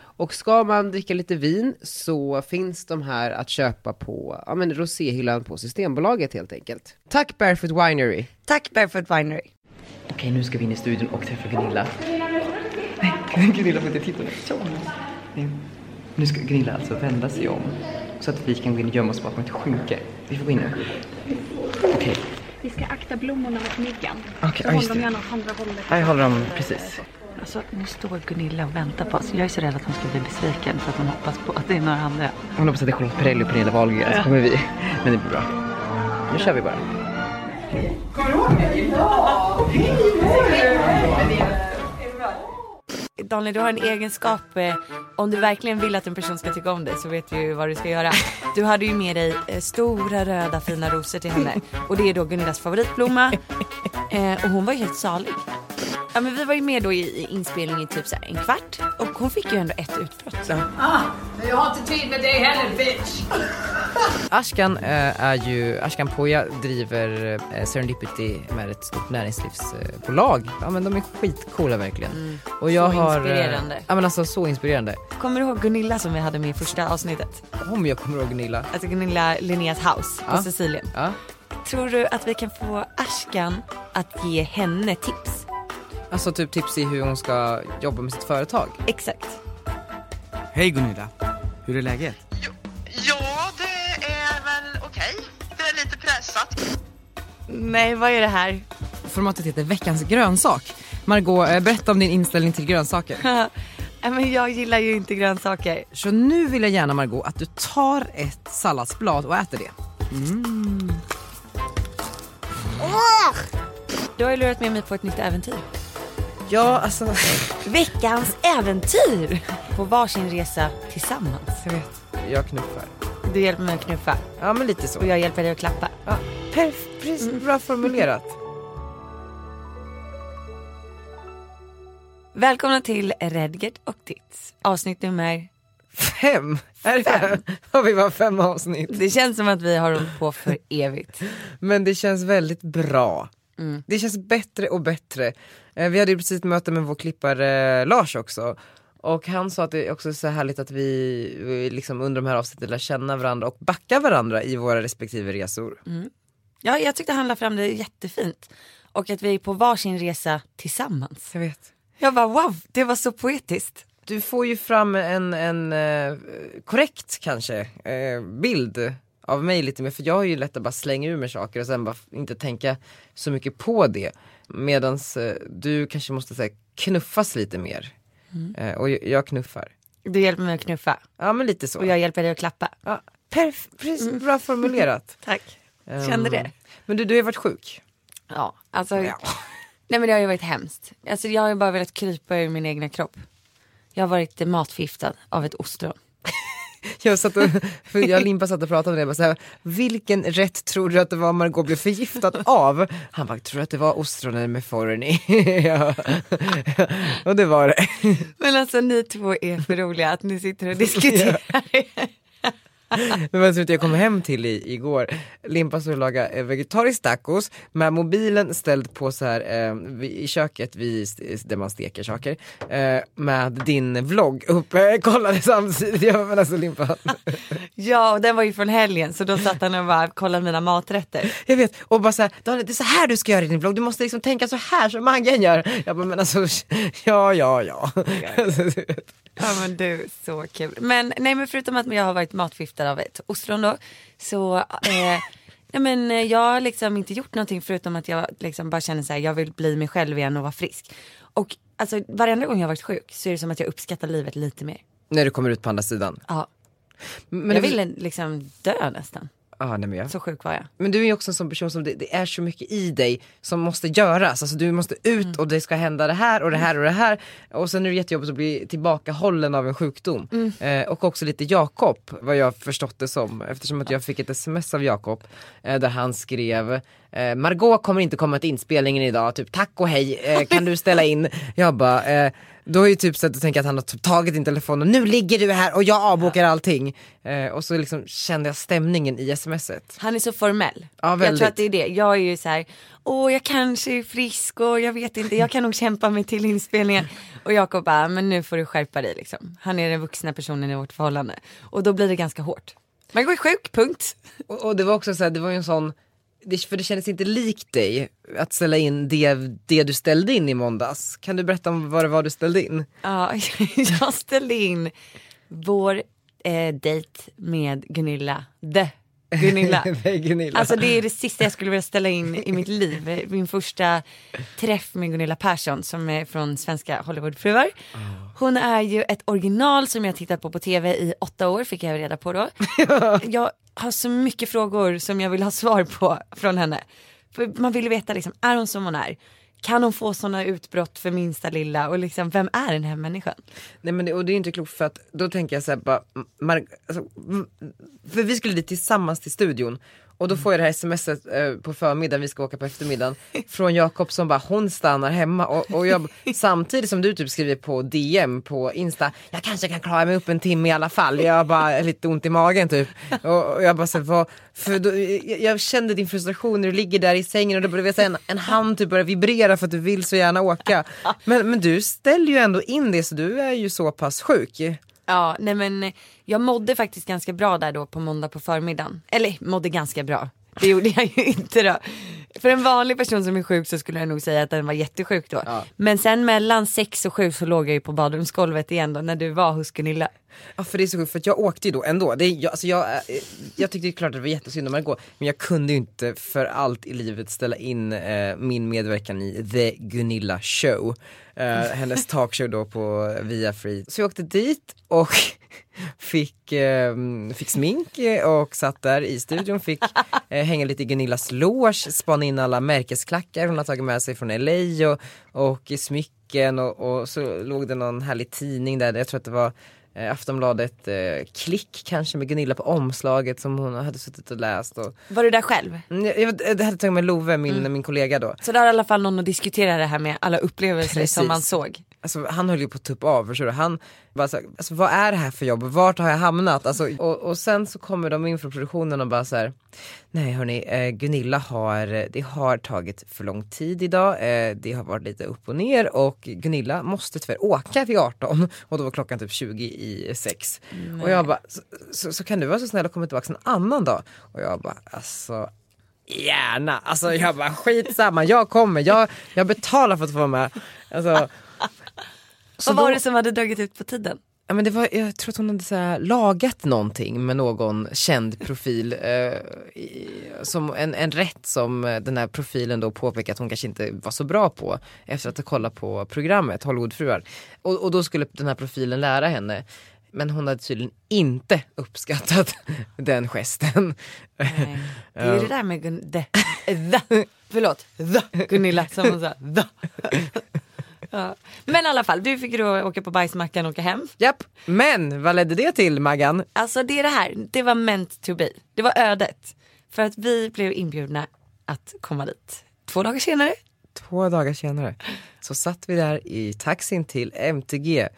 Och ska man dricka lite vin så finns de här att köpa på ja, men roséhyllan på Systembolaget helt enkelt. Tack Barefoot Winery! Tack Barefoot Winery. Okej, nu ska vi in i studion och träffa Gunilla. Nej, Gunilla får inte titta nu. Så. Nej. Nu ska Gunilla alltså vända sig om så att vi kan gå in och gömma oss bakom ett skynke. Vi får gå in nu. Okej, Vi ska akta blommorna mot myggan. Okej, Så ja, håll dem det. gärna åt andra hållet. jag håller dem precis. Alltså, nu står Gunilla och väntar på oss. Jag är så rädd att hon ska bli besviken för att hon hoppas på att det är några andra. Hon hoppas att det är Charlotte Perrelli och Pernilla Wahlgren så kommer vi. Men det blir bra. Nu kör vi bara. Daniel, du har en egenskap. Eh, om du verkligen vill att en person ska tycka om dig så vet du ju vad du ska göra. Du hade ju med dig eh, stora röda fina rosor till henne. Och det är då Gunillas favoritblomma. Eh, och hon var ju helt salig. Ja men vi var ju med då i, i inspelning i typ så här en kvart. Och hon fick ju ändå ett utbrott. Jag har inte tid med dig heller bitch! Ashkan är ju, Ashkan Poja driver Serendipity med ett stort näringslivsbolag. ja men de är skitcoola verkligen. och jag så har, inspirerande. Ja men alltså så inspirerande. Kommer du ihåg Gunilla som vi hade med i första avsnittet? Om jag kommer ihåg Gunilla. Alltså Gunilla Linneas house på Ja. Sicilien. Ja. Tror du att vi kan få Ashkan att ge henne tips? Alltså typ tips i hur hon ska jobba med sitt företag. Exakt. Hej Gunilla, hur är läget? Ja, det är väl okej. Det är lite pressat. Nej, vad är det här? Formatet heter Veckans grönsak. Margot, eh, berätta om din inställning till grönsaker. Men jag gillar ju inte grönsaker. Så nu vill jag gärna Margot att du tar ett salladsblad och äter det. Du har ju lurat med mig på ett nytt äventyr. Ja alltså, Veckans äventyr! På varsin resa tillsammans. jag vet. Jag knuffar. Du hjälper mig att knuffa Ja men lite så. och jag hjälper dig att klappa. Ja, perf- precis, bra formulerat. Välkomna till Redgert och Tits. Avsnitt nummer... Fem? Är det Har vi bara fem avsnitt? Det känns som att vi har hållit på för evigt. Men det känns väldigt bra. Det känns bättre och bättre. Eh, Vi hade ju precis ett möte med vår klippare Lars också. Och han sa att det är också så härligt att vi, vi liksom under de här avsnitten lär känna varandra och backa varandra i våra respektive resor. Ja, jag tyckte han la fram det jättefint. Och att vi är på varsin resa tillsammans. Jag vet. Jag bara wow, det var så poetiskt. Du får ju fram en, en eh, korrekt kanske eh, bild av mig lite mer, för jag har ju lätt att bara slänga ur mig saker och sen bara inte tänka så mycket på det. Medans eh, du kanske måste säga knuffas lite mer. Eh, och jag, knuffar. Du hjälper mig att knuffa Ja men lite så. och jag hjälper dig att klappa. ja, precis, bra formulerat. Tack. Kände det? Ehm, Men du, du har varit sjuk. Ja, alltså. Ja. Nej men det har ju varit hemskt. Alltså jag har ju bara velat krypa ur min egna kropp. Jag har varit matförgiftad av ett ostron. Jag, satt och, för jag och Limpa satt och pratade det, jag bara så här, vilken rätt tror du att det var Margot blev förgiftad av? Han bara, tror du att det var ostronen med Forni? ja. Och det var det. Men alltså ni två är för roliga att ni sitter och diskuterar. Men vad tror du jag kom hem till i, igår? Limpa stod och lagade eh, vegetarisk tacos med mobilen ställd på så här eh, i köket vid, st- där man steker saker eh, med din vlogg uppe, jag kollade samtidigt, jag men alltså Limpa ja och den var ju från helgen så då satt han och bara kollade mina maträtter. Jag vet, och bara såhär, Daniel det är så här du ska göra i din vlogg, du måste liksom tänka så här som Maggan gör. Jag bara, men alltså, ja, ja, ja. Ja men du, så kul. Men nej men förutom att jag har varit matförgiftad av ett ostron då. Så eh, nej, men eh, jag har liksom inte gjort någonting förutom att jag liksom bara känner så här, jag vill bli mig själv igen och vara frisk. Och alltså varenda gång jag har varit sjuk så är det som att jag uppskattar livet lite mer. När du kommer ut på andra sidan. Ja. Men jag ville liksom dö nästan. Ah, nej, men, jag. Så sjuk var jag. men du är ju också en sån person som det, det är så mycket i dig som måste göras. Alltså du måste ut Mm. och det ska hända det här och det här och det här. Och sen är det jättejobbigt att bli tillbakahållen av en sjukdom. Mm. Eh, och också lite Jakob, vad jag förstått det som. Eftersom att jag fick ett sms av Jakob eh, där han skrev eh, Margot kommer inte komma till inspelningen idag, typ tack och hej, eh, kan du ställa in? Jag bara, eh, då är ju typ så att jag tänker att han har typ tagit din telefon och nu ligger du här och jag avbokar allting. Eh, och så liksom kände jag stämningen i smset. Han är så formell. Ja, jag väldigt. tror att det är det. Jag är ju så här, åh jag kanske är frisk och jag vet inte, jag kan nog kämpa mig till inspelningen. Och Jakob bara, men nu får du skärpa dig liksom. Han är den vuxna personen i vårt förhållande. Och då blir det ganska hårt. Man går sjuk, punkt. Och, och det var också så här, det var ju en sån, det, för det kändes inte likt dig att ställa in det, det du ställde in i måndags. Kan du berätta om vad det var du ställde in? Ja, jag ställde in vår eh, dejt med Gunilla, the Gunilla. Gunilla. Alltså det är det sista jag skulle vilja ställa in i mitt liv. Min första träff med Gunilla Persson som är från svenska Hollywoodfruar. Hon är ju ett original som jag tittat på på tv i åtta år fick jag reda på då. Jag har så mycket frågor som jag vill ha svar på från henne. För man vill ju veta liksom, är hon som hon är? Kan hon få sådana utbrott för minsta lilla och liksom, vem är den här människan? Nej men det, och det är inte klokt för att då tänker jag såhär bara, Mar- alltså, för vi skulle dit tillsammans till studion och då får jag det här smset eh, på förmiddagen, vi ska åka på eftermiddagen, från Jakob som bara hon stannar hemma och, och jag, samtidigt som du typ skriver på DM på Insta, jag kanske kan klara mig upp en timme i alla fall, jag har bara lite ont i magen typ. Och, och jag bara så vad, för då, jag, jag kände din frustration när du ligger där i sängen och då började säga en, en hand typ börjar vibrera för att du vill så gärna åka. Men, men du ställer ju ändå in det så du är ju så pass sjuk. Ja, nej men eh, jag mådde faktiskt ganska bra där då på måndag på förmiddagen. Eller mådde ganska bra. Det gjorde jag ju inte då. För en vanlig person som är sjuk så skulle jag nog säga att den var jättesjuk då. Men sen mellan sex och sju så låg jag ju på badrumsgolvet igen då när du var hos Gunilla. Ja för det är så sjukt för att jag åkte ju då ändå. Det, jag, alltså jag, eh, jag tyckte ju klart att det var jättesynd om Margot men jag kunde ju inte för allt i livet ställa in eh, min medverkan i The Gunilla Show. Eh, hennes talkshow då på Via Free. Så jag åkte dit och fick, eh, fick smink eh, och satt där i studion, fick eh, hänga lite i Gunillas loge, spana in alla märkesklackar hon har tagit med sig från LA och, och smycken och, och så låg det någon härlig tidning där, jag tror att det var eh, Aftonbladet eh, Klick kanske med Gunilla på omslaget som hon hade suttit och läst. Och, Var du där själv? Mm, jag, jag, hade tagit med Love, min, min kollega då. Så där har i alla fall någon att diskutera det här med alla upplevelser Precis. som man såg. Alltså, han höll ju på att tuppa av, förstår du? Han bara så, här, alltså, vad är det här för jobb? Vart har jag hamnat? Alltså, och, och sen så kommer de in från produktionen och bara så här. Nej hörni, eh, Gunilla har, det har tagit för lång tid idag, eh, det har varit lite upp och ner och Gunilla måste tyvärr åka vid 18 och då var klockan typ 20 i 6. Och jag bara, så, så, så kan du vara så snäll och komma tillbaka en annan dag? Och jag bara, alltså Gärna, alltså jag bara skitsamma, jag kommer, jag, jag betalar för att få vara med. Alltså, så Vad var då- det som hade dragit ut på tiden? Ja, men det var, jag tror att hon hade så här, lagat någonting med någon känd profil. Eh, i, som en, en rätt som eh, den här profilen då påpekade att hon kanske inte var så bra på efter att ha kollat på programmet Hollywoodfruar. Och, och då skulle den här profilen lära henne. Men hon hade tydligen inte uppskattat den gesten. Nej. Det är det där med Gun- the, förlåt, the Gunilla som hon sa. The. Ja. Men i alla fall, du fick då åka på bajsmackan och åka hem. Japp, men vad ledde det till Maggan? Alltså det är det här, det var meant to be. Det var ödet. För att vi blev inbjudna att komma dit. Två dagar senare. Två dagar senare så satt vi där i taxin till MTG.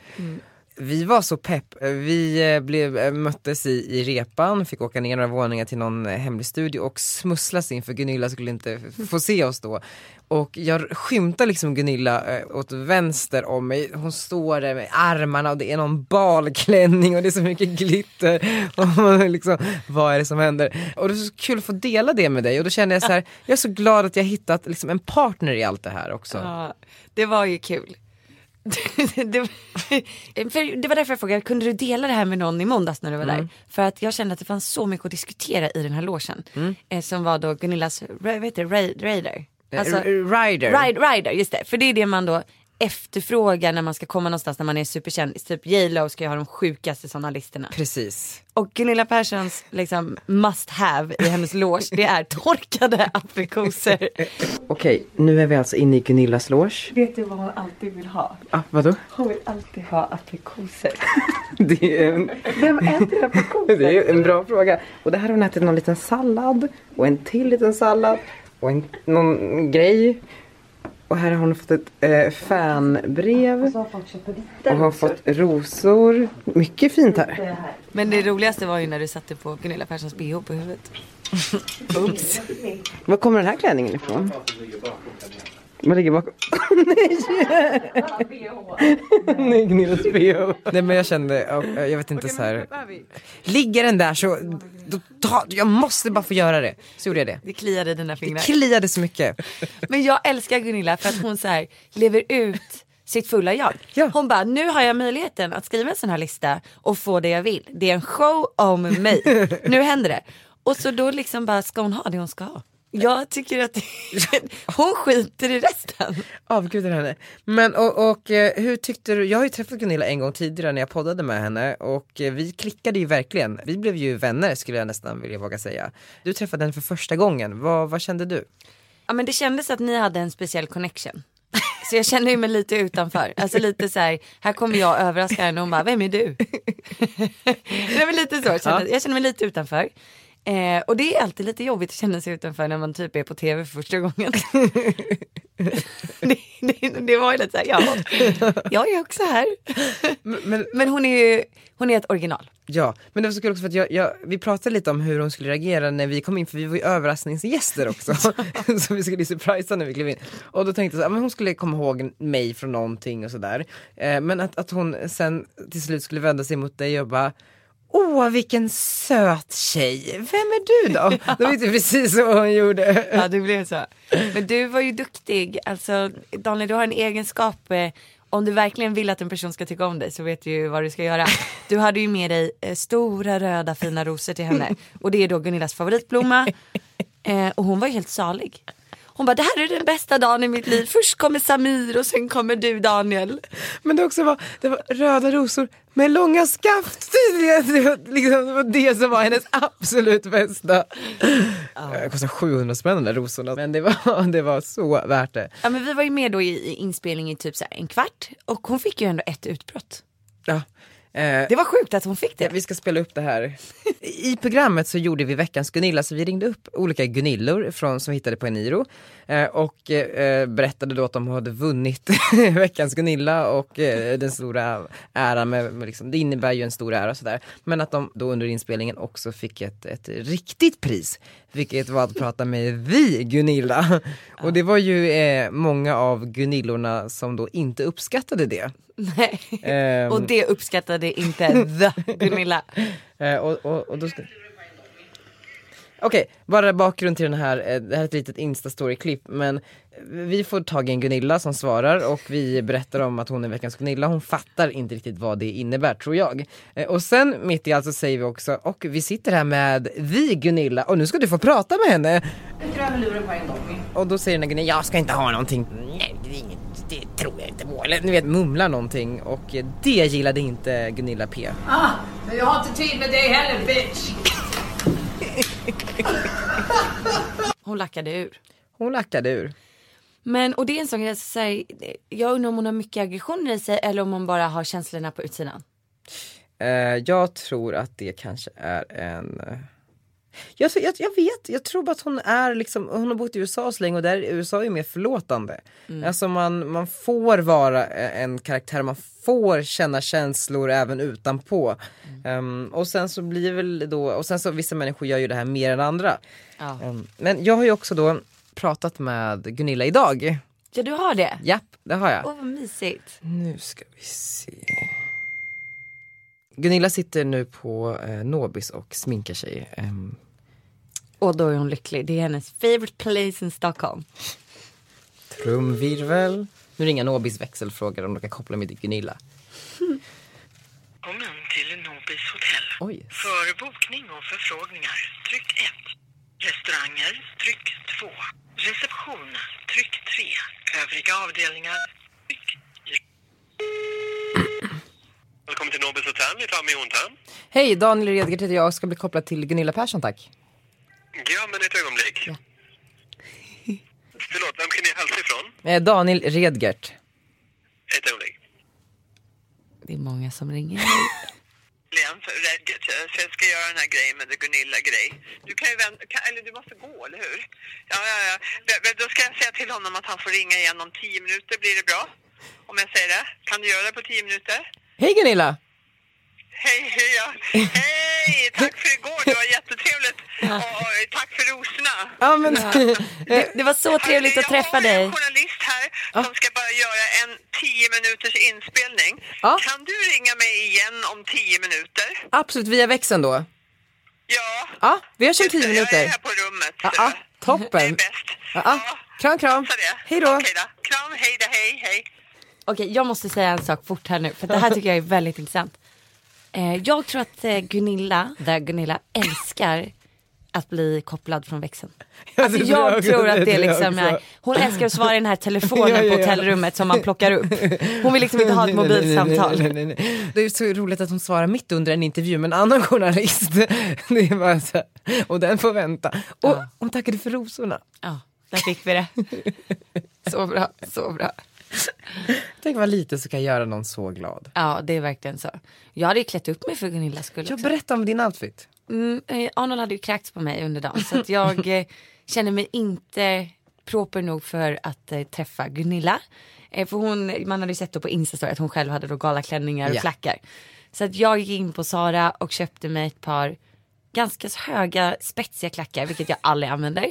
Vi var så pepp, vi eh, blev, eh, möttes i, i repan, fick åka ner några våningar till någon eh, hemlig studio och smusslas in för Gunilla skulle inte få se oss då. Och jag skymtar liksom Gunilla åt vänster om mig, hon står där med armarna och det är någon balklänning och det är så mycket glitter. Och man liksom, vad är det som händer? Och det är så kul att få dela det med dig och då känner jag så här, jag är så glad att jag hittat liksom en partner i allt det här också. Ja, det var ju kul. det, det var därför jag frågade, kunde du dela det här med någon i måndags när du var där? För att jag kände att det fanns så mycket att diskutera i den här logen. Eh, som var då Gunillas, vad heter det, Ra- Raider? Alltså, Eh, Rider. Ride, rider, just det. För det är det man då efterfrågar när man ska komma någonstans när man är superkändis. Typ J Lo ska ju ha de sjukaste sådana listorna. Precis. Och Gunilla Perssons liksom must have i hennes loge det är torkade aprikoser. Okej, nu är vi alltså inne i Gunillas loge. Vet du vad hon alltid vill ha? Ah, vadå? Hon vill alltid ha aprikoser. Det är, en, Vem äter aprikoser? det är en bra fråga. Och det här har hon ätit någon liten sallad och en till liten sallad och en, någon grej. Och här har hon fått ett eh, fanbrev. Och har fått rosor. Mycket fint här. Men det roligaste var ju när du satte på Gunilla Perssons bh på huvudet. Oops. Var kommer den här klänningen ifrån? Vad ligger bakom? Nej, Gunillas bh. Nej men jag kände, ja, jag vet inte så här. Ligger den där så, då, ta, jag måste bara få göra det. Så gjorde jag det. Det kliade i dina Det fingrar. kliade så mycket. Men jag älskar Gunilla för att hon så här lever ut sitt fulla jag. Ja. Hon bara, nu har jag möjligheten att skriva en sån här lista och få det jag vill. Det är en show om mig. nu händer det. Och så då liksom bara ska hon ha det hon ska ha. Jag tycker att hon skiter i resten. Avgudar henne. Men och, och eh, hur tyckte du, jag har ju träffat Gunilla en gång tidigare när jag poddade med henne och eh, vi klickade ju verkligen. Vi blev ju vänner skulle jag nästan vilja våga säga. Du träffade henne för första gången, vad, vad kände du? Ja men det kändes att ni hade en speciell connection. Så jag kände mig lite utanför. Alltså lite så här, här kommer jag överraska henne och hon bara, vem är du? det var lite så, jag kände, jag kände mig lite utanför. Eh, och det är alltid lite jobbigt att känna sig utanför när man typ är på tv för första gången. det, det, det var ju lite så här, ja, jag är också här. Men, Men hon är ju, hon är ett original. ja, men det var så kul också för att jag, jag, vi pratade lite om hur hon skulle reagera när vi kom in för vi var ju överraskningsgäster också. så vi skulle surprisa när vi klev in. Och då tänkte jag men hon skulle komma ihåg mig från någonting och sådär. Eh, men att, att hon sen till slut skulle vända sig mot dig och bara Åh vilken söt tjej, vem är du då? Det var ju precis så hon gjorde. Ja det blev så. Men du var ju duktig. Alltså Daniel du har en egenskap. Eh, om du verkligen vill att en person ska tycka om dig så vet du ju vad du ska göra. Du hade ju med dig eh, stora röda fina rosor till henne. Och det är då Gunillas favoritblomma. Eh, och hon var ju helt salig. Hon bara det här är den bästa dagen i mitt liv. Först kommer Samir och sen kommer du Daniel. Men det också var, det var röda rosor med långa skaft tydligen. Det var, liksom, det var det som var hennes absolut bästa. Det kostade 700 spänn de där rosorna. Men det var, det var så värt det. Ja men vi var ju med då i, i inspelning i typ så här en kvart. Och hon fick ju ändå ett utbrott. Ja. Eh, Det var sjukt att hon fick det. Ja, vi ska spela upp det här. I programmet så gjorde vi veckans Gunilla, så vi ringde upp olika Gunillor från, som vi hittade på Eniro och eh, berättade då att de hade vunnit veckans Gunilla och eh, den stora äran, med, med liksom, det innebär ju en stor ära sådär. Men att de då under inspelningen också fick ett, ett riktigt pris, vilket var att prata med vi Gunilla. Och det var ju eh, många av Gunillorna som då inte uppskattade det. Nej. Ehm, Och det uppskattade inte the Gunilla. Eh, och, och, och då ska... Okej, bara bakgrund till den här, eh, det här är ett litet instastory-klipp men vi får tag i en Gunilla som svarar och vi berättar om att hon är veckans Gunilla, hon fattar inte riktigt vad det innebär tror jag. Eh, Och sen mitt i allt så säger vi också, och vi sitter här med vi Gunilla och nu ska du få prata med henne. Och då säger den här Gunilla, jag ska inte ha någonting. Nej, det, är inget, det tror jag inte på. Eller ni vet, mumlar någonting och det gillade inte Gunilla P. Ah, men jag har inte tid med dig heller bitch! Hon lackade ur. Hon lackade ur. Men och det är en sån grej, så här, jag undrar om hon har mycket aggressioner i sig eller om hon bara har känslorna på utsidan. Eh, jag tror att det kanske är en eh, jag, jag, jag vet, jag tror bara att hon är liksom, hon har bott i USA så länge och där är USA är mer förlåtande. Alltså man, man får vara eh, en karaktär, man får känna känslor även utanpå. Ehm, och sen så blir väl då, och sen så vissa människor gör ju det här mer än andra. Ja. Ehm, men jag har ju också då pratat med Gunilla idag. Ja du har det? Japp, det har jag. Åh vad mysigt. Nu ska vi se. Gunilla sitter nu på eh, Nobis och sminkar sig. Ehm, Och då är hon lycklig. Det är hennes favorite place in Stockholm. trumvirvel. Nu ringer Nobis växelfrågar om de kan koppla mig till Gunilla. Välkommen till Nobis hotell. Oj. För bokning och förfrågningar, tryck 1. Restauranger, tryck 2. Reception, tryck 3. Övriga avdelningar, tryck Nobels hotell, ni tar mig Jontan. Hej, Daniel Redgert heter jag och ska bli kopplad till Gunilla Persson tack. Ja, men ett ögonblick. Förlåt, vem kan ni hälsa ifrån? Eh, Daniel Redgert. Ett ögonblick. Det är många som ringer. Redgert, så jag ska göra den här grejen med det Gunilla-grej. Du kan ju vänta, kan, eller du måste gå, eller hur? Ja, ja, ja. Då ska jag säga till honom att han får ringa igen om tio minuter. Blir det bra? Om jag säger det? Kan du göra det på tio minuter? Hej Gunilla! Hej, hej, ja. Hej! Tack för igår, det var jättetrevligt. Och, tack för rosorna. Ja men, Det, det var så trevligt att träffa Jag har dig. en journalist här som ska bara göra en tio minuters inspelning. Ja. Kan du ringa mig igen om tio minuter? absolut via växeln då. Ja. Ja, vi hörs om Just det, tio Jag minuter. är här på rummet. Ja, ja, du. Det toppen. är bäst. Ja, ja. Kram, kram. Hej då. Okej då. Kram, hej då, hej, hej. Okej, jag måste säga en sak fort här nu för det här tycker jag är väldigt intressant. Eh, jag tror att eh, Gunilla, där Gunilla älskar att bli kopplad från växeln. Alltså jag jag tror att det liksom är, hon älskar att svara i den här telefonen Ja, ja, på ja. hotellrummet som man plockar upp. Hon vill liksom inte ha ett Nej, nej, nej, mobilsamtal. nej, nej, nej. Det är så roligt att hon svarar mitt under en intervju med en annan journalist. Det är bara så här, och den får vänta. Och Ja. hon tackade för rosorna. Ja, där fick vi det. Så bra, så bra. Tänk vad lite så kan göra någon så glad. Ja, det är verkligen så. Jag hade ju klätt upp mig för Gunillas skull Jag också. berätta om din outfit. Mm, eh, Arnold hade ju kräkts på mig under dagen så att jag eh, känner mig inte proper nog för att eh, träffa Gunilla. Eh, för hon, man hade ju sett då på Instastory att hon själv hade då galaklänningar och Ja. klackar. Så att jag gick in på Sara och köpte mig ett par ganska så höga spetsiga klackar, vilket jag aldrig använder.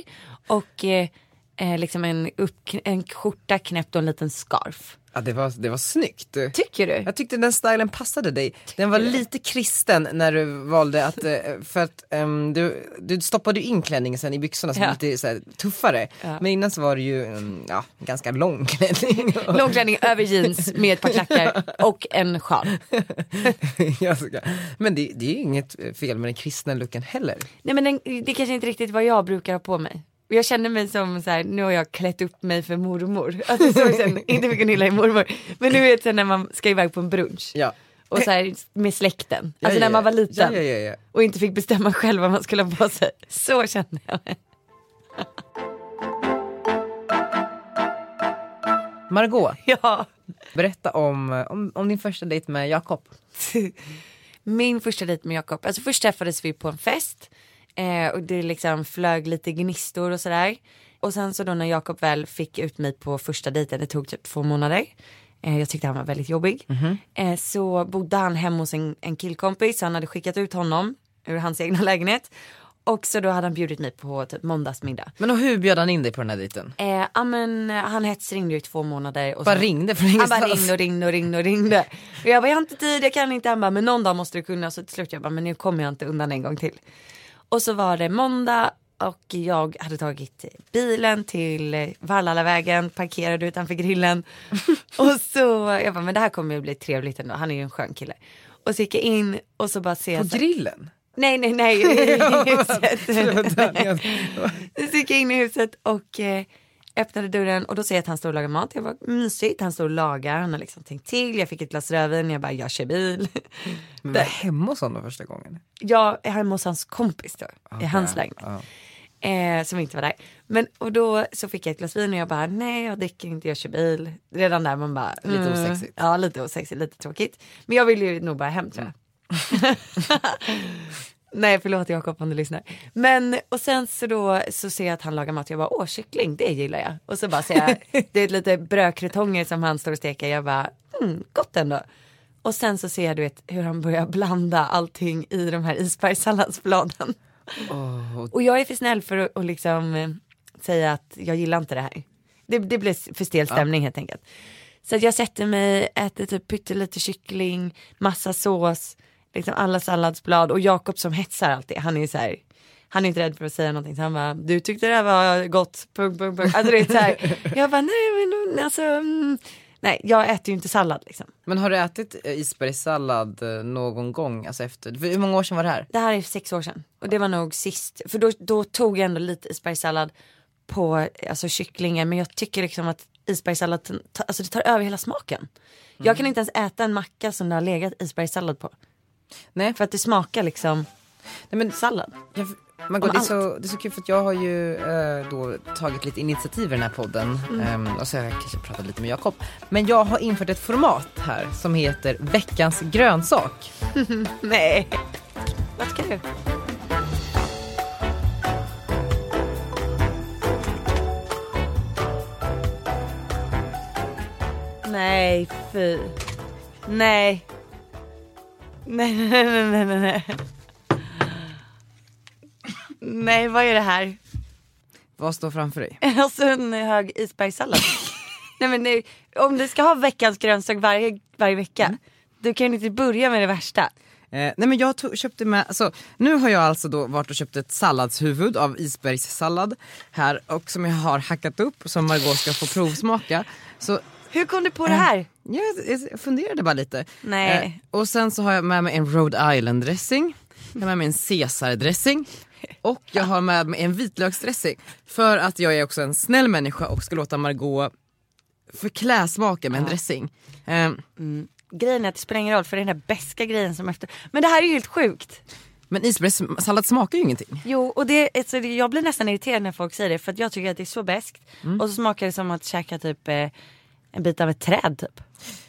Och eh, eh, liksom en, upp, en skjorta knäppt och en liten scarf. Ja, det, var, det var snyggt. Tycker du? Jag tyckte den stilen passade dig. Den var lite kristen när du valde att, eh, för att ehm, du, du stoppade in klänningen sen i byxorna som Ja. lite så här, tuffare. Ja. Men innan så var det ju en ja, ganska lång klänning. Långklänning över jeans med ett par klackar och en sjal. Men det, det är ju inget fel med den kristna looken heller. Nej men den, det kanske inte riktigt vad jag brukar ha på mig. Jag känner mig som så här, nu har jag klätt upp mig för mormor. Alltså så känner, inte för Gunilla är mormor. Men du vet så när man ska iväg på en brunch. Ja. Och så här med släkten. Ja, Alltså ja, när man var ja. liten. Ja, ja, ja, ja. Och inte fick bestämma själv vad man skulle ha på sig. Så känner jag mig. Margot, Ja. berätta om, om, om din första dejt med Jakob. Min första dejt med Jakob, alltså först träffades vi på en fest. Eh, och det liksom flög lite gnistor och sådär. Och sen så då när Jakob väl fick ut mig på första dejten, det tog typ två månader. Eh, jag tyckte han var väldigt jobbig. Eh, så bodde han hemma hos en, en killkompis, han hade skickat ut honom ur hans egna lägenhet. Och så då hade han bjudit mig på typ måndagsmiddag. Men och hur bjöd han in dig på den här dejten? Eh, ja men eh, han hetsringde i två månader. Och Bara så- ringde från Han bara ingenstans? ringde och ringde och ringde och ringde. Och jag bara, jag har inte tid, jag kan inte. Han bara, men någon dag måste du kunna. Så till slut jag bara, men nu kommer jag inte undan en gång till. Och så var det måndag och jag hade tagit bilen till Vallalavägen, parkerade utanför grillen. och så, jag bara, men det här kommer ju bli trevligt ändå. Han är ju en skön kille. Och så gick jag in och så bara ser jag På grillen? Nej, nej, nej. I huset. Så gick jag in i huset och eh, öppnade dörren och då ser jag att han står och lagar mat. Jag var mysigt, han står och lagar, han har liksom tänkt till. Jag fick ett glas rödvin, jag bara, jag kör bil. Men var hemma hos honom första gången? Är hemma hos hans kompis då, i hans lägenhet. Ja. Eh, som inte var där. Men och då så fick jag ett glas vin och jag bara, nej jag dricker inte, jag kör bil. Redan där man bara, Lite mm, osexigt. Ja, lite osexigt, lite tråkigt. Men jag vill ju nog bara hem tror jag. Nej förlåt Jakob om du lyssnar. Men och sen så då så ser jag att han lagar mat. Jag bara åh kyckling det gillar jag. Och så bara ser jag det är lite brödkrutonger som han står och steker. Jag bara mm, gott ändå. Och sen så ser jag du vet hur han börjar blanda allting i de här isbergssalladsbladen. Och jag är för snäll för att och liksom eh, säga att jag gillar inte det här. Det, det blir för stel stämning helt enkelt. Så jag sätter mig, äter typ pyttelite kyckling, massa sås, liksom alla salladsblad och Jakob som hetsar alltid, han är ju så här, han är inte rädd för att säga någonting så han bara, du tyckte det här var gott, punkt, punkt, punkt. Alltså det är så här, jag bara, nej men alltså, mm. nej jag äter ju inte sallad liksom. Men har du ätit eh, isbergssallad eh, någon gång, alltså efter, hur många år sedan var det här? Det här är sex år sedan och det var nog sist, för då, då tog jag ändå lite isbergssallad på alltså kycklingen men jag tycker liksom att isbergssallad, alltså det tar över hela smaken. Jag kan inte ens äta en macka som det har legat isbergssallad på. Nej. För att det smakar liksom Nej, men sallad. Jag, Margot, Om det, är så, det är så kul för att jag har ju eh, då tagit lite initiativ i den här podden Ehm, och så har jag kanske pratat lite med Jakob. Men jag har infört ett format här som heter veckans grönsak. Nej. Vad ska du? Nej, fy. Nej. Nej, nej, nej, nej, nej, nej. Nej, vad är det här? Vad står framför dig? Alltså en hög isbergssallad. nej men nej, om du ska ha veckans grönsak varje, varje vecka, du kan ju inte börja med det värsta. Eh, nej men jag tog, köpte med, alltså, nu har jag alltså då varit och köpt ett salladshuvud av isbergssallad här och som jag har hackat upp som Margot ska få provsmaka. Så Hur kom du på det här? jag, funderade bara lite. Nej. Eh, och sen så har jag med mig en Rhode Island dressing, jag har med mig en Caesar dressing och jag har med mig en vitlöksdressing. För att jag är också en snäll människa och ska låta Margot förklä smaken med en dressing. Eh, Grejen är att det spelar ingen roll för det är den där beska grejen som efter. Men det här är ju helt sjukt. men isbergssallad smakar ju ingenting. Jo och det, alltså, jag blir nästan irriterad när folk säger det för att jag tycker att det är så beskt. Och så smakar det som att käka typ eh, en bit av ett träd typ.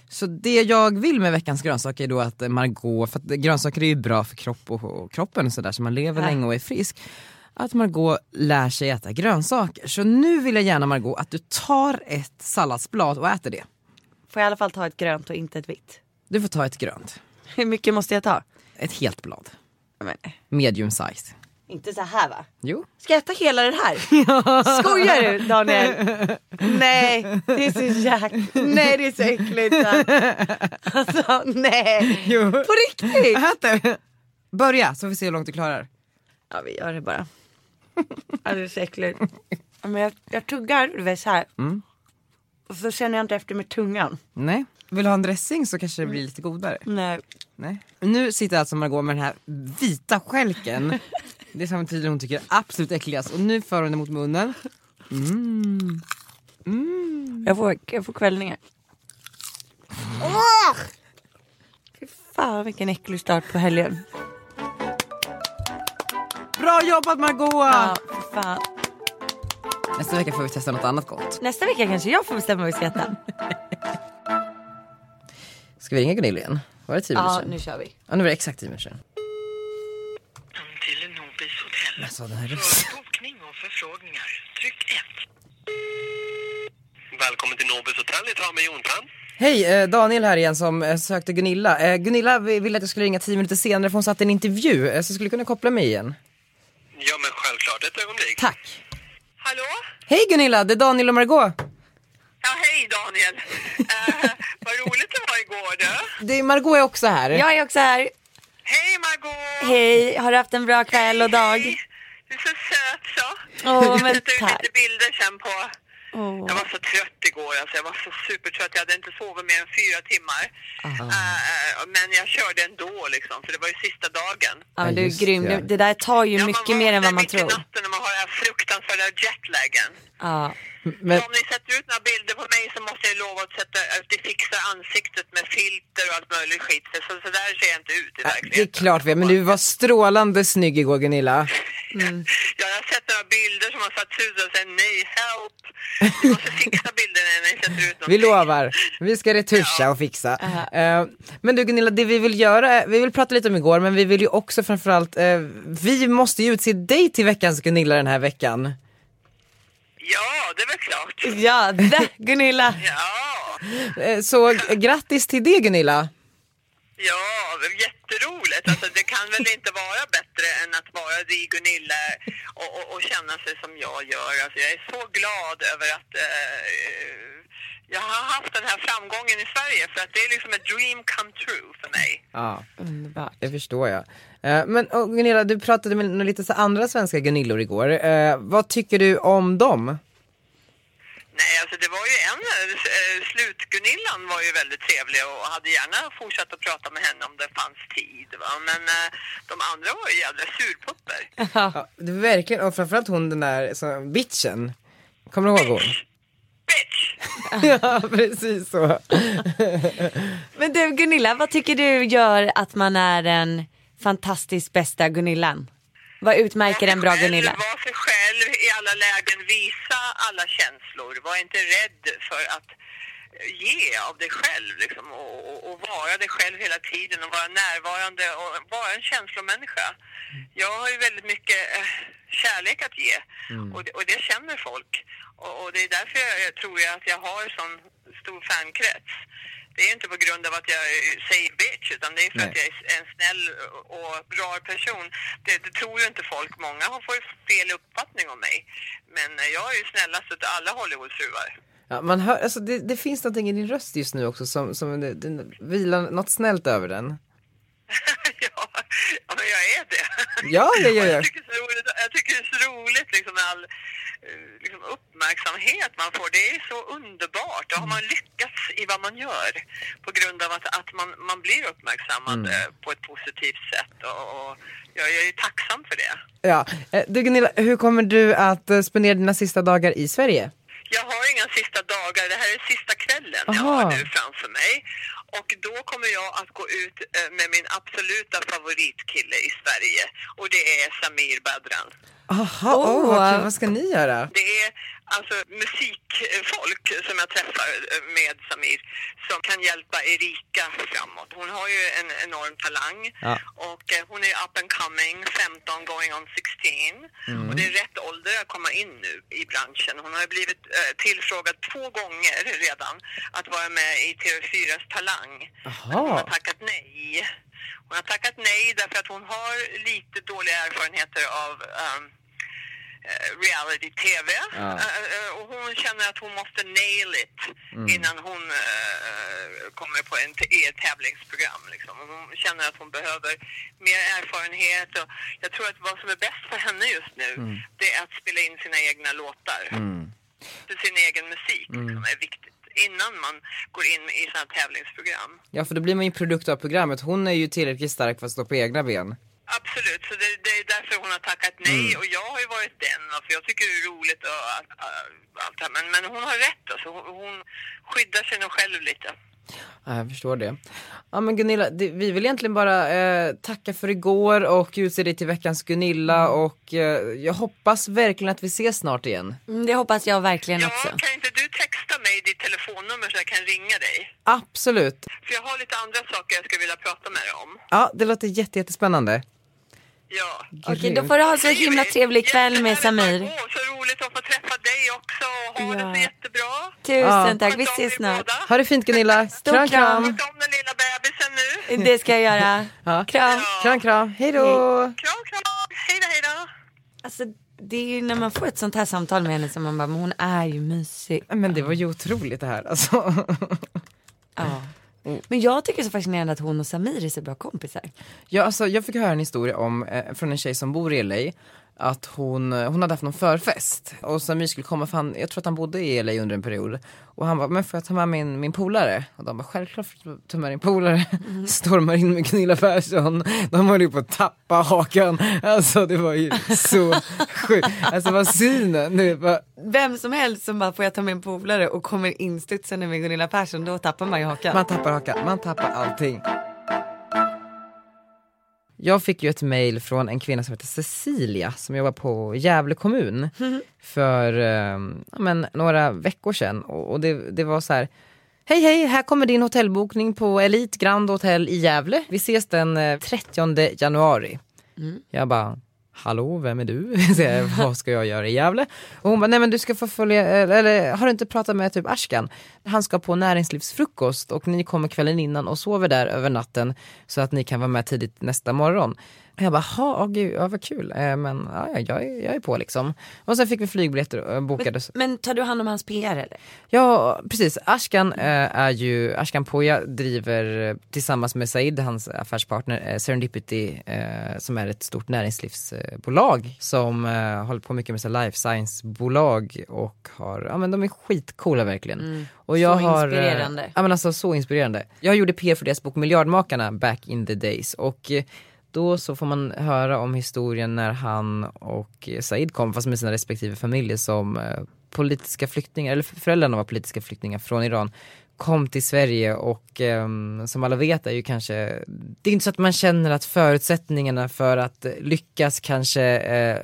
Så det jag vill med veckans grönsaker är då att eh, Margot, för att grönsaker är ju bra för kropp och, och kroppen och sådär så man lever Ja. länge och är frisk. Att Margot lär sig äta grönsaker. Så nu vill jag gärna Margot att du tar ett salladsblad och äter det. Får jag i alla fall ta ett grönt och inte ett vitt. Du får ta ett grönt. Hur mycket måste jag ta? Ett helt blad. Men, Medium size. Inte så här va? Jo. Ska jag äta hela den här? Skojar du Daniel? Nej, det är så jäk... Nej det är så äckligt. Alltså nej. Jo. På riktigt? Ät det. Börja så får vi se hur långt du klarar. Ja vi gör det bara. Det är så äckligt. Men jag, jag tuggar du vet, så här. Och så känner jag inte efter med tungan. Nej. Vill du ha en dressing så kanske det blir lite godare. Nej. Nej. Nu sitter alltså Margot med den här vita skälken. Det som tydligen hon tycker är absolut äckligast. Och nu för hon det mot munnen. Jag får, jag får kvällningar. Åh! Fy fan vilken äcklig start på helgen. Bra jobbat Margot! Ja, fy fan. Nästa vecka får vi testa något annat gott. Nästa vecka kanske jag får bestämma vad vi ska äta. Ska vi ringa Gunilla igen? Var det tio minuter Ja, sedan? nu kör vi. Ja, nu var det exakt tio minuter sedan. Alltså den här rösten. För bokning och förfrågningar, tryck 1. Välkommen till Nobis hotell i Tranby Jontan. Hej, eh, Daniel här igen som eh, sökte Gunilla. Eh, Gunilla vi- ville att jag skulle ringa tio minuter senare för hon satt i en intervju. Så skulle du kunna koppla mig igen. Ja men självklart, ett ögonblick. Tack. Hallå? Hej Gunilla, det är Daniel och Margot. Ja, hej Daniel. Eh, vad roligt det var igår du. Det är, Margot är också här. Jag är också här. Hej Margot! Hej, har du haft en bra kväll och dag? Hej. Du är så söt så. Åh, jag men tack. lite bilder sen på... Åh. Jag var så trött igår alltså. Jag var så supertrött. Jag hade inte sovit mer än fyra timmar. Eh, men jag körde ändå liksom. För det var ju sista dagen. Ja, men du är grym. det. Det, där tar ju Ja, mycket mer än vad man vaknar mitt i tror. natten när man har den här fruktansvärda jetlagen. Ja. Men, Så om ni sätter ut några bilder på mig så måste jag lova att, sätta, att det fixar ansiktet med filter och allt möjligt skit. Så, så där ser jag inte ut i det är verkligheten. klart vi men du var strålande snygg igår Gunilla. Ja, jag har sett några bilder som har satts ut och säger nej, help. Ni måste fixa bilderna när ni sätter ut Vi någonting. lovar, vi ska retuscha och fixa. Eh, men du Gunilla, det vi vill göra, vi vill prata lite om igår men vi vill ju också framförallt, uh, vi måste ju utse dig till veckans Gunilla den här veckan. Ja, det är väl klart. Ja, det, Gunilla. Ja, Eh, så grattis till det Gunilla. ja, jätteroligt. Alltså, det kan väl inte vara bättre än att vara dig Gunilla och, och, och känna sig som jag gör. Alltså, jag är så glad över att eh, jag har haft den här framgången i Sverige för att det är liksom ett dream come true för mig. Ja, Underbart. det förstår jag. Eh, men Gunilla, du pratade med några lite så andra svenska Gunillor igår. Eh, vad tycker du om dem? Nej, alltså det var ju en, eh, Slut-Gunillan var ju väldigt trevlig och hade gärna fortsatt att prata med henne om det fanns tid. Va? Men de andra var ju jävla surpupper. Ja, det är verkligen, och framförallt hon den där så, bitchen. Kommer du ihåg hon? Bitch! ja precis så. Men du Gunilla, vad tycker du gör att man är den fantastiskt bästa Gunillan? Vad utmärker en bra Gunilla? Var sig själv i alla lägen, visa alla känslor. Var inte rädd för att ge av dig själv liksom, och, och, och vara dig själv hela tiden och vara närvarande och vara en känslomänniska. Jag har ju väldigt mycket eh, kärlek att ge och, det, och det känner folk. Och, det är därför jag, tror jag att jag har sån stor fankrets. Det är inte på grund av att jag säger bitch utan det är för Nej. att jag är en snäll och bra person. Det, det tror ju inte folk. Många har fått fel uppfattning om mig. Men jag är ju snällast av alla Hollywoodfruar. Ja, man hör, alltså det, det finns någonting i din röst just nu också som, som det, det vilar något snällt över den. ja, ja, men jag är det. Ja, Och ja. Jag, tycker det är så roligt, jag tycker det är så roligt liksom, med all eh, liksom, uppmärksamhet man får. Det är så underbart. Då har man lyckats i vad man gör på grund av att, att man, man blir uppmärksammad Mm. eh, på ett positivt sätt. Och, och jag, jag är tacksam för det. Ja. Eh, Du Gunilla, hur kommer du att spendera dina sista dagar i Sverige? Jag har inga sista dagar, det här är sista kvällen jag Aha. har nu framför mig. Och då kommer jag att gå ut eh, med min absoluta favoritkille i Sverige och det är Samir Badran. Aha, Åh. oh, vad, kul. vad ska ni göra? Det är alltså musikfolk som jag träffar eh, med Samir som kan hjälpa Erika framåt. Hon har ju en enorm talang Ja. och eh, hon är up and coming, 15 going on 16. Och det är rätt ålder att komma in nu i branschen. Hon har blivit eh, tillfrågad två gånger redan att vara med i TV4s Talang. Men hon har Aha. tackat nej. Hon har tackat nej därför att hon har lite dåliga erfarenheter av eh, reality-tv. Ja. Eh, eh, och hon känner att hon måste nail it innan hon eh, kommer på en t- i ett tävlingsprogram. Liksom. Hon känner att hon behöver mer erfarenhet. Och jag tror att vad som är bäst för henne just nu, det är att spela in sina egna låtar. För sin egen musik liksom, är viktigt innan man går in i sådana tävlingsprogram. Ja för då blir man ju produkt av programmet, hon är ju tillräckligt stark för att stå på egna ben. Absolut, så det, det är därför hon har tackat nej och jag har ju varit den, för jag tycker det är roligt och allt, allt det här. Men, men hon har rätt alltså, hon, hon skyddar sig nog själv lite. Ja, jag förstår det. Ja men Gunilla, det, vi vill egentligen bara eh, tacka för igår och utse dig till veckans Gunilla och eh, jag hoppas verkligen att vi ses snart igen. Mm, Det hoppas jag verkligen Ja, också. kan inte du texta mig ditt telefonnummer så jag kan ringa dig? Absolut. För jag har lite andra saker jag skulle vilja prata med dig om. Ja, det låter jätte, jättespännande. Ja. Okej, då får du ha så himla trevlig kväll med Samir. Åh, så roligt att få träffa dig också ha Ja. det så jättebra. Tusen Ja. tack, vi ses snart. Ha det fint Gunilla. Stor Kram kram. om den lilla bebisen nu. Det ska jag göra. Ja. Kram. Kram kram, hej då. Kram, kram. Hej då, hej då. Alltså, det är ju när man får ett sånt här samtal med henne som man bara, men hon är ju mysig. Men det var ju otroligt det här alltså. Ja. Men jag tycker det är så fascinerande att hon och Samir är så bra kompisar. Ja, alltså, jag fick höra en historia om, eh, från en tjej som bor i LA att hon, hon hade haft någon förfest och Samir skulle komma för han, jag tror att han bodde i LA under en period och han bara, men får jag ta med min, min polare? Och de bara, självklart får du ta med din polare. Stormar in med Gunilla Persson, de höll ju på att tappa hakan, alltså det var ju så sjukt. Alltså vad synen, nu bara, Vem som helst som bara, får jag ta med en polare och kommer instudsande med Gunilla Persson, då tappar man ju hakan. man tappar hakan, man tappar allting. Jag fick ju ett mail från en kvinna som heter Cecilia som jobbar på Gävle kommun för eh, ja, men, några veckor sedan och, och det, det var så här Hej hej, här kommer din hotellbokning på Elite Grand Hotel i Gävle. Vi ses den eh, 30 januari. Jag bara, hallå vem är du? Vad ska jag göra i Gävle? Och hon bara, nej men du ska få följa, eh, eller har du inte pratat med typ Ashkan? Han ska på näringslivsfrukost och ni kommer kvällen innan och sover där över natten så att ni kan vara med tidigt nästa morgon. Och jag bara, ha, oh, gud, ja, vad kul, eh, men ja, ja, jag, är, jag är på liksom. Och sen fick vi flygbiljetter och bokade. Men tar du hand om hans PR eller? Ja precis, Ashkan eh, är ju, Ashkan Poya driver eh, tillsammans med Said, hans affärspartner, eh, Serendipity eh, som är ett stort näringslivsbolag som eh, håller på mycket med så här life science-bolag och har, ja men de är skitcoola verkligen. Och jag Mm. Så har, eh, inspirerande. Ja men alltså så inspirerande. Jag gjorde PR för deras bok Miljardmakarna back in the days och eh, då så får man höra om historien när han och Said kom, fast med sina respektive familjer som eh, politiska flyktingar, eller föräldrarna var politiska flyktingar från Iran, kom till Sverige och ehm, som alla vet är ju kanske, det är inte så att man känner att förutsättningarna för att lyckas kanske eh,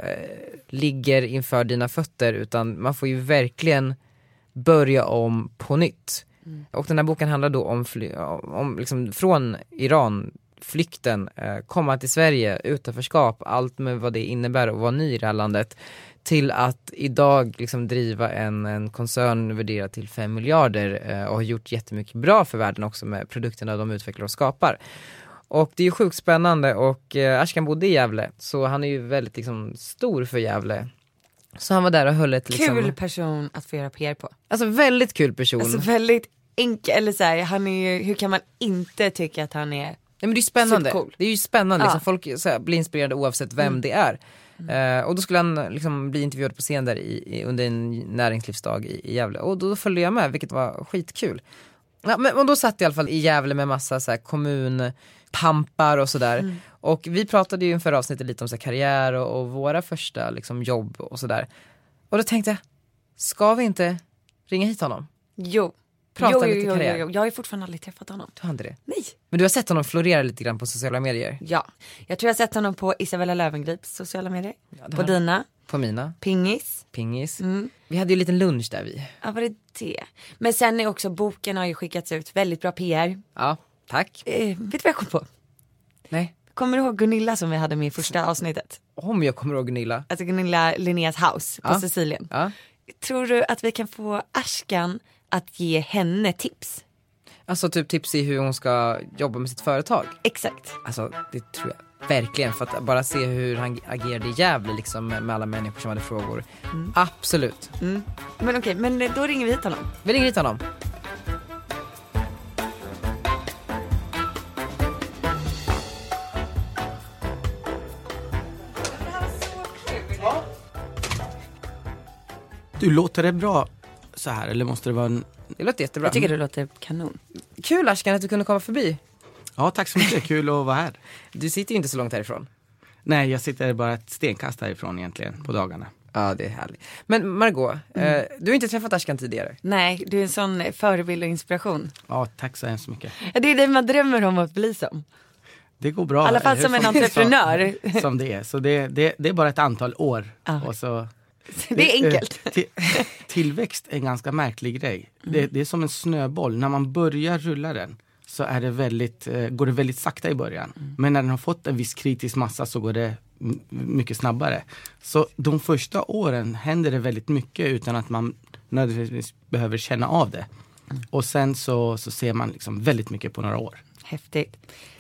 ligger inför dina fötter utan man får ju verkligen börja om på nytt. Och den här boken handlar då om, om liksom från Iran, flykten, eh, komma till Sverige, utanförskap, allt med vad det innebär att vara ny i det här landet till att idag liksom driva en, en koncern värderad till 5 miljarder eh, och har gjort jättemycket bra för världen också med produkterna de utvecklar och skapar. Och det är ju sjukt spännande och eh, Ashkan bodde i Gävle så han är ju väldigt liksom stor för Gävle. Så han var där och höll ett liksom, Kul person att få göra PR på. alltså väldigt kul person. Alltså väldigt enkel, eller så här, han är ju, hur kan man inte tycka att han är Nej men det är ju spännande. Supercool. Det är ju spännande, liksom, folk så här, blir inspirerade oavsett vem Mm. det är. Eh, och då skulle han liksom bli intervjuad på scen där i, i, under en näringslivsdag i, i Gävle och då följde jag med vilket var skitkul. Ja, men, och då satt jag i alla fall i Gävle med massa så här, kommunpampar och sådär. Mm. Och vi pratade ju inför avsnittet lite om så här, karriär och, och våra första liksom, jobb och sådär. Och då tänkte jag, ska vi inte ringa hit honom? Jo. Prata jo, lite jo, karriär. jo. Jag har ju fortfarande aldrig träffat honom. Du har inte det? Nej. Men du har sett honom florera lite grann på sociala medier? Ja, jag tror jag har sett honom på Isabella Lövengrips sociala medier. det på dina, På mina? Pingis. Pingis. Mm. Vi hade ju en liten lunch där vi. Ja, var det det? Men sen är också boken har ju skickats ut, väldigt bra PR. Ja, tack. Eh, vet du vad jag kom på? Nej. Kommer du ihåg Gunilla som vi hade med i första avsnittet? Om jag kommer ihåg Gunilla. Alltså Gunilla Linneas house på Ja. Sicilien. Ja. Tror du att vi kan få Ashkan att ge henne tips? Alltså typ tips i hur hon ska jobba med sitt företag. Exakt. Alltså det tror jag verkligen. För att bara se hur han agerade i Gävle liksom med alla människor som hade frågor. Absolut. Mm. Men okej, men då ringer vi hit honom. Vi ringer hit honom. Du, låter det bra så här eller måste det vara en... Det låter jättebra. Jag tycker det låter kanon. Kul Ashkan att du kunde komma förbi. Ja, tack så mycket. Kul att vara här. Du sitter ju inte så långt härifrån. Nej, jag sitter bara ett stenkast härifrån egentligen på dagarna. Ja det är härligt. Men Margot, eh, du har inte träffat Ashkan tidigare? Nej, du är en sån förebild och inspiration. Ja, tack så hemskt mycket. Det är det man drömmer om att bli som. Det går bra. I alla fall som en entreprenör. Som, som det är. Så det, det, det är bara ett antal år. Ja. Och så, Det är enkelt. eh, Till, tillväxt är en ganska märklig grej. Mm. Det, det är som en snöboll. När man börjar rulla den så är det väldigt, eh, går det väldigt sakta i början. Mm. Men när den har fått en viss kritisk massa så går det mycket snabbare. Så de första åren händer det väldigt mycket utan att man nödvändigtvis behöver känna av det. Mm. Och sen så, så ser man liksom väldigt mycket på några år. Häftigt.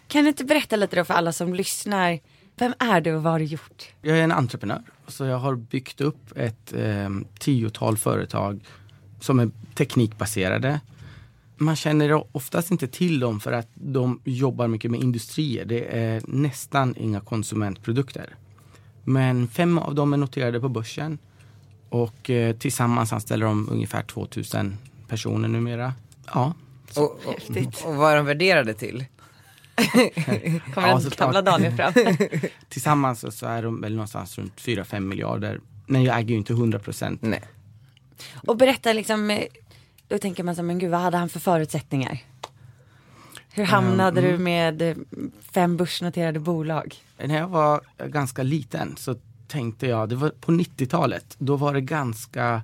Kan du inte berätta lite då för alla som lyssnar. Vem är du och vad har du gjort? Jag är en entreprenör. Så jag har byggt upp ett eh, tiotal företag som är teknikbaserade. Man känner oftast inte till dem för att de jobbar mycket med industrier. Det är nästan inga konsumentprodukter. Men fem av dem är noterade på börsen och eh, tillsammans anställer de ungefär 2000 personer numera. Ja, Och, och, och vad är de värderade till? Kommer Ja, såklart. Daniel fram? tillsammans så- är de väl någonstans runt 4-5 miljarder. Men jag äger ju inte 100 procent. Nej. och berätta liksom, eh, då tänker man så men gud vad hade han för förutsättningar? Hur hamnade du med eh, fem börsnoterade bolag? När jag var ganska liten så tänkte jag, det var på 90-talet, då var det ganska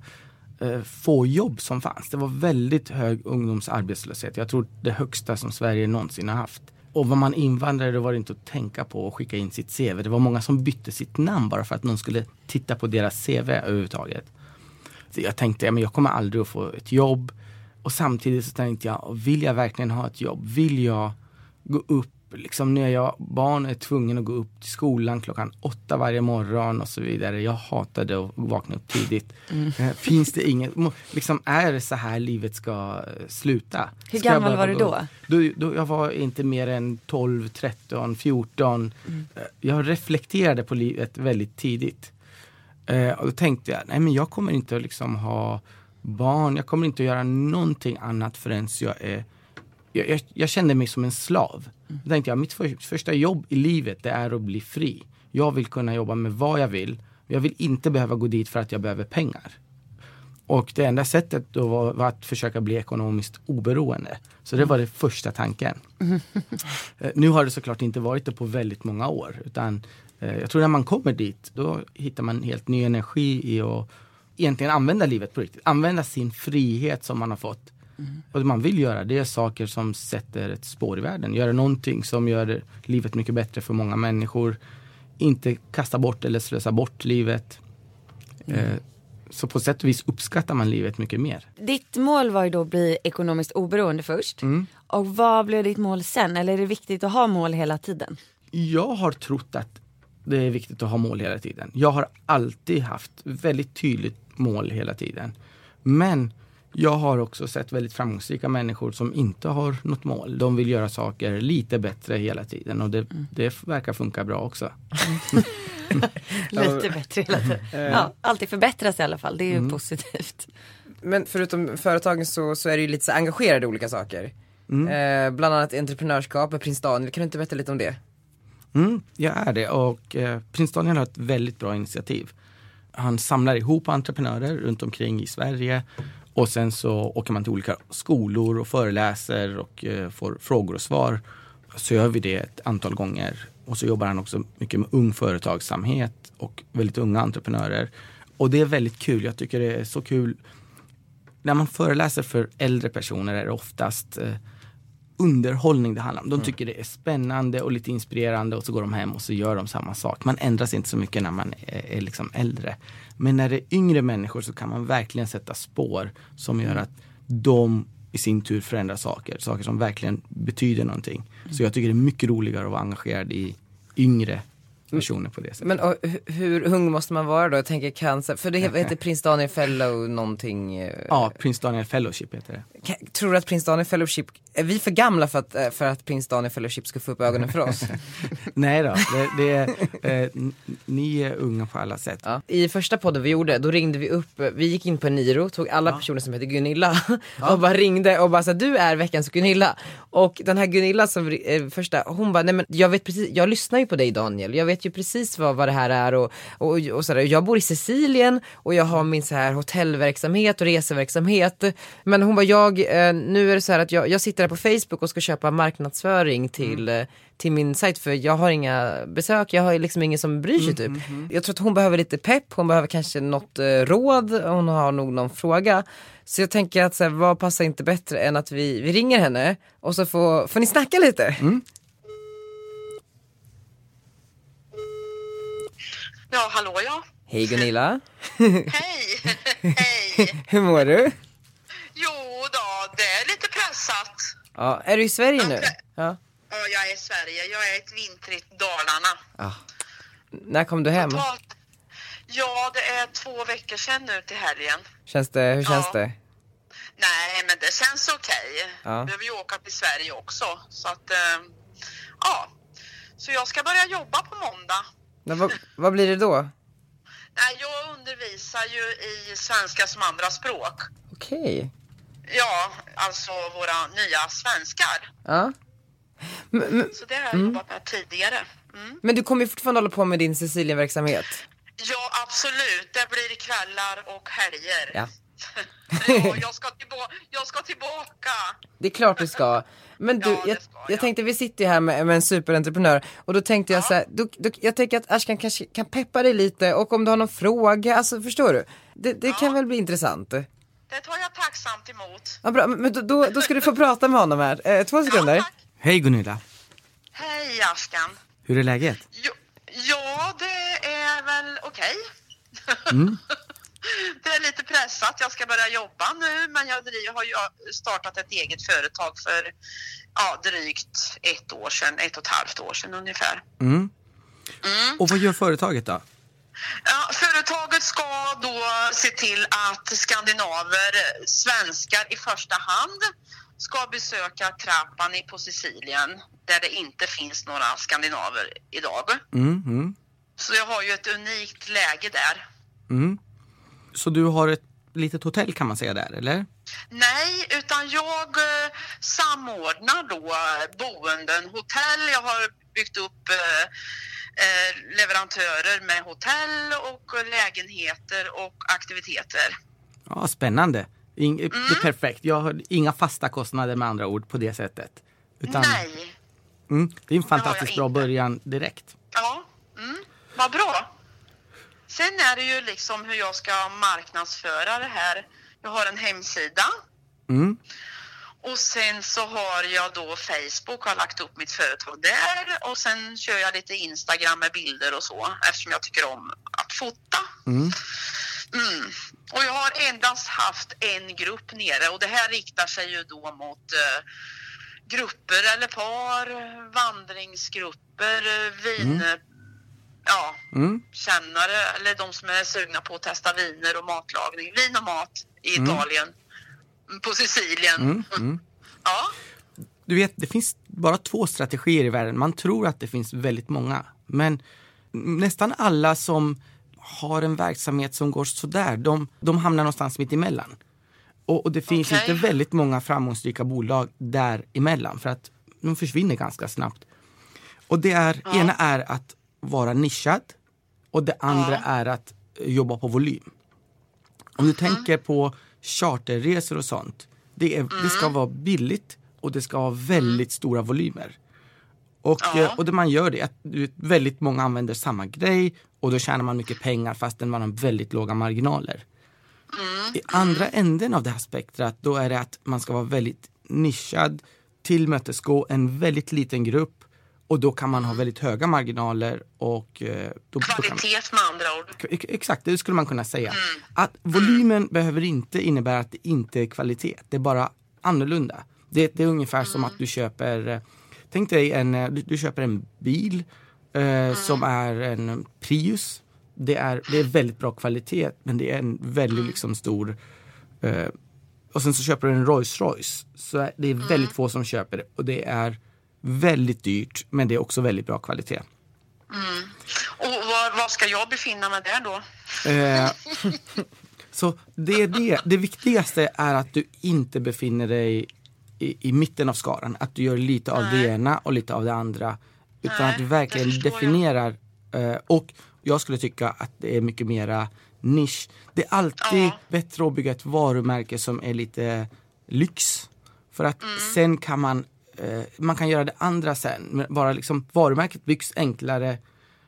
eh, få jobb som fanns. Det var väldigt hög ungdomsarbetslöshet. Jag tror det högsta som Sverige någonsin har haft. Och var man invandrare då var det inte att tänka på att skicka in sitt CV. Det var många som bytte sitt namn bara för att någon skulle titta på deras CV överhuvudtaget. Så jag tänkte, ja, men jag kommer aldrig att få ett jobb. Och samtidigt så tänkte jag, vill jag verkligen ha ett jobb? Vill jag gå upp, liksom när jag barn är tvungen att gå upp till skolan klockan åtta varje morgon och så vidare. Jag hatade att vakna upp tidigt. Eh, Finns det inget, liksom är det så här livet ska eh, sluta? Hur Ska gammal var du då? då? Då jag var inte mer än 12, 13, 14. Eh, Jag reflekterade på livet väldigt tidigt. Och då tänkte jag, nej men jag kommer inte att liksom ha barn, jag kommer inte att göra någonting annat förrän jag är jag, jag, jag kände mig som en slav. Då tänkte jag, mitt för, första jobb i livet det är att bli fri. Jag vill kunna jobba med vad jag vill. Jag vill inte behöva gå dit för att jag behöver pengar. Och det enda sättet då var, var att försöka bli ekonomiskt oberoende. Så det var den första tanken. Eh, nu har det såklart inte varit det på väldigt många år. Utan eh, jag tror när man kommer dit, då hittar man helt ny energi i att egentligen använda livet på riktigt. Använda sin frihet som man har fått. Och det man vill göra det är saker som sätter ett spår i världen. Göra någonting som gör livet mycket bättre för många människor. Inte kasta bort eller slösa bort livet. Eh, så på sätt och vis uppskattar man livet mycket mer. Ditt mål var ju då att bli ekonomiskt oberoende först. Mm. Och vad blev ditt mål sen? Eller är det viktigt att ha mål hela tiden? Jag har trott att det är viktigt att ha mål hela tiden. Jag har alltid haft väldigt tydligt mål hela tiden. Men jag har också sett väldigt framgångsrika människor som inte har något mål. De vill göra saker lite bättre hela tiden och det, det verkar funka bra också. Lite bättre hela tiden. Ja, alltid förbättras i alla fall. Det är ju Mm. positivt. Men förutom företagen så, så är det ju lite så engagerade i olika saker. Eh, bland annat entreprenörskap med prins Daniel, kan du inte berätta lite om det? Mm, jag är det och eh, prins Daniel har ett väldigt bra initiativ. Han samlar ihop entreprenörer runt omkring i Sverige och sen så åker man till olika skolor och föreläser och eh, får frågor och svar. Så gör vi det ett antal gånger. Och så jobbar han också mycket med ung företagsamhet och väldigt unga entreprenörer. Och det är väldigt kul. Jag tycker det är så kul. När man föreläser för äldre personer är det oftast eh, underhållning det handlar om. De tycker det är spännande och lite inspirerande och så går de hem och så gör de samma sak. Man ändras inte så mycket när man är, är liksom äldre. Men när det är yngre människor så kan man verkligen sätta spår som gör att de i sin tur förändrar saker. Saker som verkligen betyder någonting. Så jag tycker det är mycket roligare att vara engagerad i yngre personer på det sättet. Men och, hu- hur ung måste man vara då? Jag tänker cancer, för det heter prins Daniel Fellow någonting. eh, Ja, Prins Daniel Fellowship heter det. Tror du att prins Daniel Fellowship, är vi för gamla för att, eh, för att prins Daniel Fellowship ska få upp ögonen för oss? Nej då, det, det är, eh, ni är unga på alla sätt. Ja. I första podden vi gjorde, då ringde vi upp, eh, vi gick in på Eniro, tog alla personer som heter Gunilla och bara ringde och bara sa du är veckans Gunilla. Och den här Gunilla som eh, första, hon bara nej men jag vet precis, jag lyssnar ju på dig Daniel, jag vet ju precis vad, vad det här är och, och, och sådär. Jag bor i Sicilien och jag har min så här hotellverksamhet och reseverksamhet. Men hon bara jag, eh, nu är det så här att jag, jag sitter här på Facebook och ska köpa marknadsföring till eh, till min sajt för jag har inga besök, jag har liksom ingen som bryr sig typ. Jag tror att hon behöver lite pepp, hon behöver kanske något eh, råd, hon har nog någon fråga. Så jag tänker att så här, vad passar inte bättre än att vi, vi ringer henne och så får, får ni snacka lite. Ja, hallå ja. Hej Gunilla, Hej! Hej! hur mår du? Jo då, det är lite pressat. Ja, är du i Sverige nu? Ja. Ja, jag är i Sverige. Jag är i ett vintrigt Dalarna. ja. När kom du hem? Ja, det är två veckor sedan nu till helgen. Känns det, hur känns Ja. det? Nej, men det känns okej. Ja. Behöver ju åka till Sverige också. Så att, eh, ja. Så jag ska börja jobba på måndag. Men vad, vad blir det då? Nej, jag undervisar ju i svenska som andra språk. Okej. Ja, alltså våra nya svenskar. Ja. Men, men, Så det har jag jobbat med tidigare. Mm. men du kommer ju fortfarande hålla på med din Sicilienverksamhet? Ja, absolut. Det blir kvällar och helger. Ja. ja, jag ska, jag ska tillbaka. Det är klart du ska. Men du, Ja, det jag, ska jag jag. tänkte vi sitter ju här med, med en superentreprenör och då tänkte jag så här, du, du, jag tänker att Ashkan kanske kan peppa dig lite och om du har någon fråga, alltså förstår du? Det, det kan väl bli intressant? Det tar jag tacksamt emot. Ja, bra, men då, då, då ska du få prata med honom här, eh, två sekunder. Ja. Hej Gunilla, Hej Askan. hur är läget? Jo, ja, det är väl okej. Mm. det är lite pressat. Jag ska börja jobba nu, men jag har ju startat ett eget företag för ja, drygt ett år sedan, ett och ett halvt år sedan ungefär. Mm. Och vad gör företaget då? Ja, företaget ska då se till att skandinaver, svenskar i första hand, ska besöka Trapani på Sicilien där det inte finns några skandinaver idag. Mm, mm, Så jag har ju ett unikt läge där. mm. Så du har ett litet hotell kan man säga där, eller? Nej, utan jag eh, samordnar då boenden, hotell. Jag har byggt upp eh, eh, leverantörer med hotell och lägenheter och aktiviteter. Ja, spännande. Det Mm. är perfekt. Jag har inga fasta kostnader med andra ord på det sättet. Utan, Nej. Mm, det är en fantastiskt bra början direkt. Ja, mm, vad bra. Sen är det ju liksom hur jag ska marknadsföra det här. Jag har en hemsida Mm. och sen så har jag då Facebook, har lagt upp mitt företag där och sen kör jag lite Instagram med bilder och så eftersom jag tycker om att fota. Mm. Mm. Och jag har endast haft en grupp nere och det här riktar sig ju då mot eh, grupper eller par, vandringsgrupper, vin... Ja, Mm. kännare eller de som är sugna på att testa viner och matlagning. Vin och mat i Italien, på Sicilien. Mm. Mm. Ja, Du vet, det finns bara två strategier i världen. Man tror att det finns väldigt många. Men nästan alla som har en verksamhet som går sådär, de, de hamnar någonstans mitt emellan. Och, och det finns Okej. inte väldigt många framgångsrika bolag däremellan för att de försvinner ganska snabbt. Och det är, ena är att vara nischad och det andra är att jobba på volym. Om du tänker på charterresor och sånt. Det, är, det ska vara billigt och det ska ha väldigt stora volymer. Och, Ja. eh, och det man gör det är att väldigt många använder samma grej och då tjänar man mycket pengar fastän man har väldigt låga marginaler. I andra änden av det här spektrat då är det att man ska vara väldigt nischad, tillmötesgå en väldigt liten grupp och då kan man ha väldigt höga marginaler och eh, då, då kan, kvalitet med andra ord. Ex- Exakt, det skulle man kunna säga. Att volymen behöver inte innebära att det inte är kvalitet. Det är bara annorlunda. Det, det är ungefär som att du köper, eh, tänk dig en, eh, du, du köper en bil eh, som är en Prius. Det är, det är väldigt bra kvalitet men det är en väldigt liksom stor eh, och sen så köper du en Rolls Royce. Så det är väldigt få som köper det och det är väldigt dyrt men det är också väldigt bra kvalitet. Och var, var ska jag befinna mig där då? Eh, så det är det. Det viktigaste är att du inte befinner dig i, i mitten av skaran. Att du gör lite av det ena och lite av det andra. Utan Nej, att du verkligen förstår jag. definierar. Eh, och jag skulle tycka att det är mycket mera nisch. Det är alltid Ja. bättre att bygga ett varumärke som är lite lyx. För att Mm. sen kan man, eh, man kan göra det andra sen. Bara liksom, varumärket byggs enklare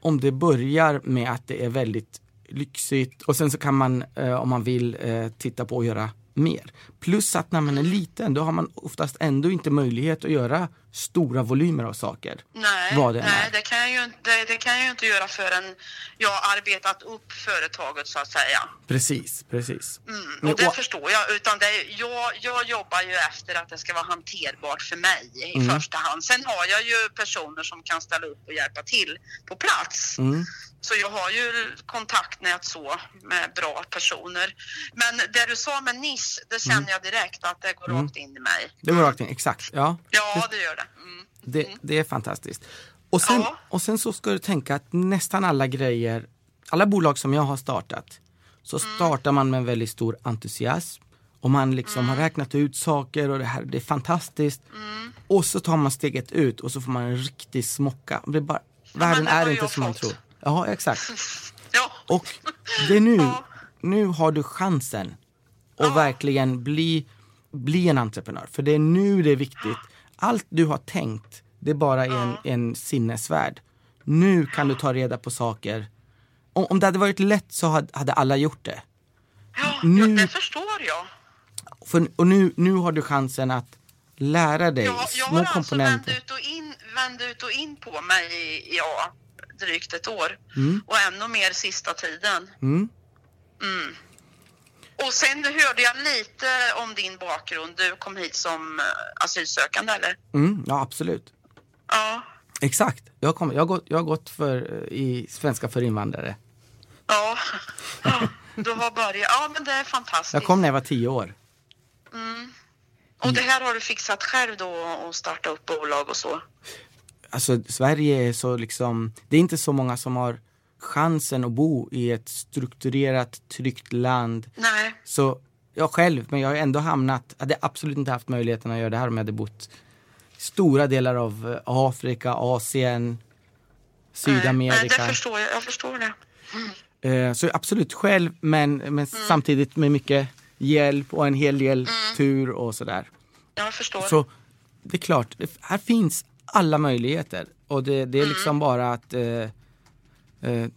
om det börjar med att det är väldigt lyxigt och sen så kan man eh, om man vill eh, titta på och göra mer. Plus att när man är liten då har man oftast ändå inte möjlighet att göra stora volymer av saker. Nej, Vad det nej det, kan jag ju, inte- det, det kan jag ju inte göra förrän jag har arbetat upp företaget så att säga. Precis, precis. Mm, Men- och det och- förstår jag. Utan det, jag, jag jobbar ju efter att det ska vara hanterbart för mig i Mm. första hand. Sen har jag ju personer som kan ställa upp och hjälpa till på plats. Mm. Så jag har ju kontaktnät så med bra personer. Men det du sa med nisch, det känner Mm. jag direkt att det går rakt in i mig. Det går rakt in, exakt. Ja, Ja, det gör det. Mm. det, det är fantastiskt. Och sen, Ja. och sen så ska du tänka att nästan alla grejer, alla bolag som jag har startat, så Mm. startar man med en väldigt stor entusiasm. Och man liksom Mm. har räknat ut saker och det här det är fantastiskt. Och så tar man steget ut och så får man en riktig smocka. Det är bara, världen är inte som man tror. Ja, exakt. Ja. Och det är nu, Ja. nu har du chansen att verkligen bli, bli en entreprenör. För det är nu det är viktigt. Allt du har tänkt, det är bara en, en sinnesvärld. Nu kan du ta reda på saker. Om, om det hade varit lätt så hade, hade alla gjort det. Ja, Nu- det förstår jag. För, och nu, nu har du chansen att lära dig Jag, jag små har alltså vänt komponenter. ut, och in, vänt ut och in på mig i ja, drygt ett år. Och ännu mer sista tiden. Mm. Mm. Och sen hörde jag lite om din bakgrund. Du kom hit som eh, asylsökande eller? Mm, ja, absolut. Ja. Exakt. Jag, kom, jag, har gått, jag har gått för, eh, i Svenska för invandrare. Ja. ja. Du har börjat. Ja, men det är fantastiskt. Jag kom när jag var tio år. Och det här har du fixat själv då och starta upp bolag och så? alltså Sverige är så liksom, det är inte så många som har chansen att bo i ett strukturerat, tryggt land. Nej. Så jag själv, men jag har ändå hamnat, hade absolut inte haft möjligheten att göra det här om jag hade bott stora delar av eh, Afrika, Asien, Nej, Sydamerika. det förstår jag. Jag förstår det. Eh, Så absolut själv, men, men Mm. samtidigt med mycket hjälp och en hel del tur och sådär. Jag förstår. Så det är klart, här finns alla möjligheter och det, det är liksom bara att eh, eh,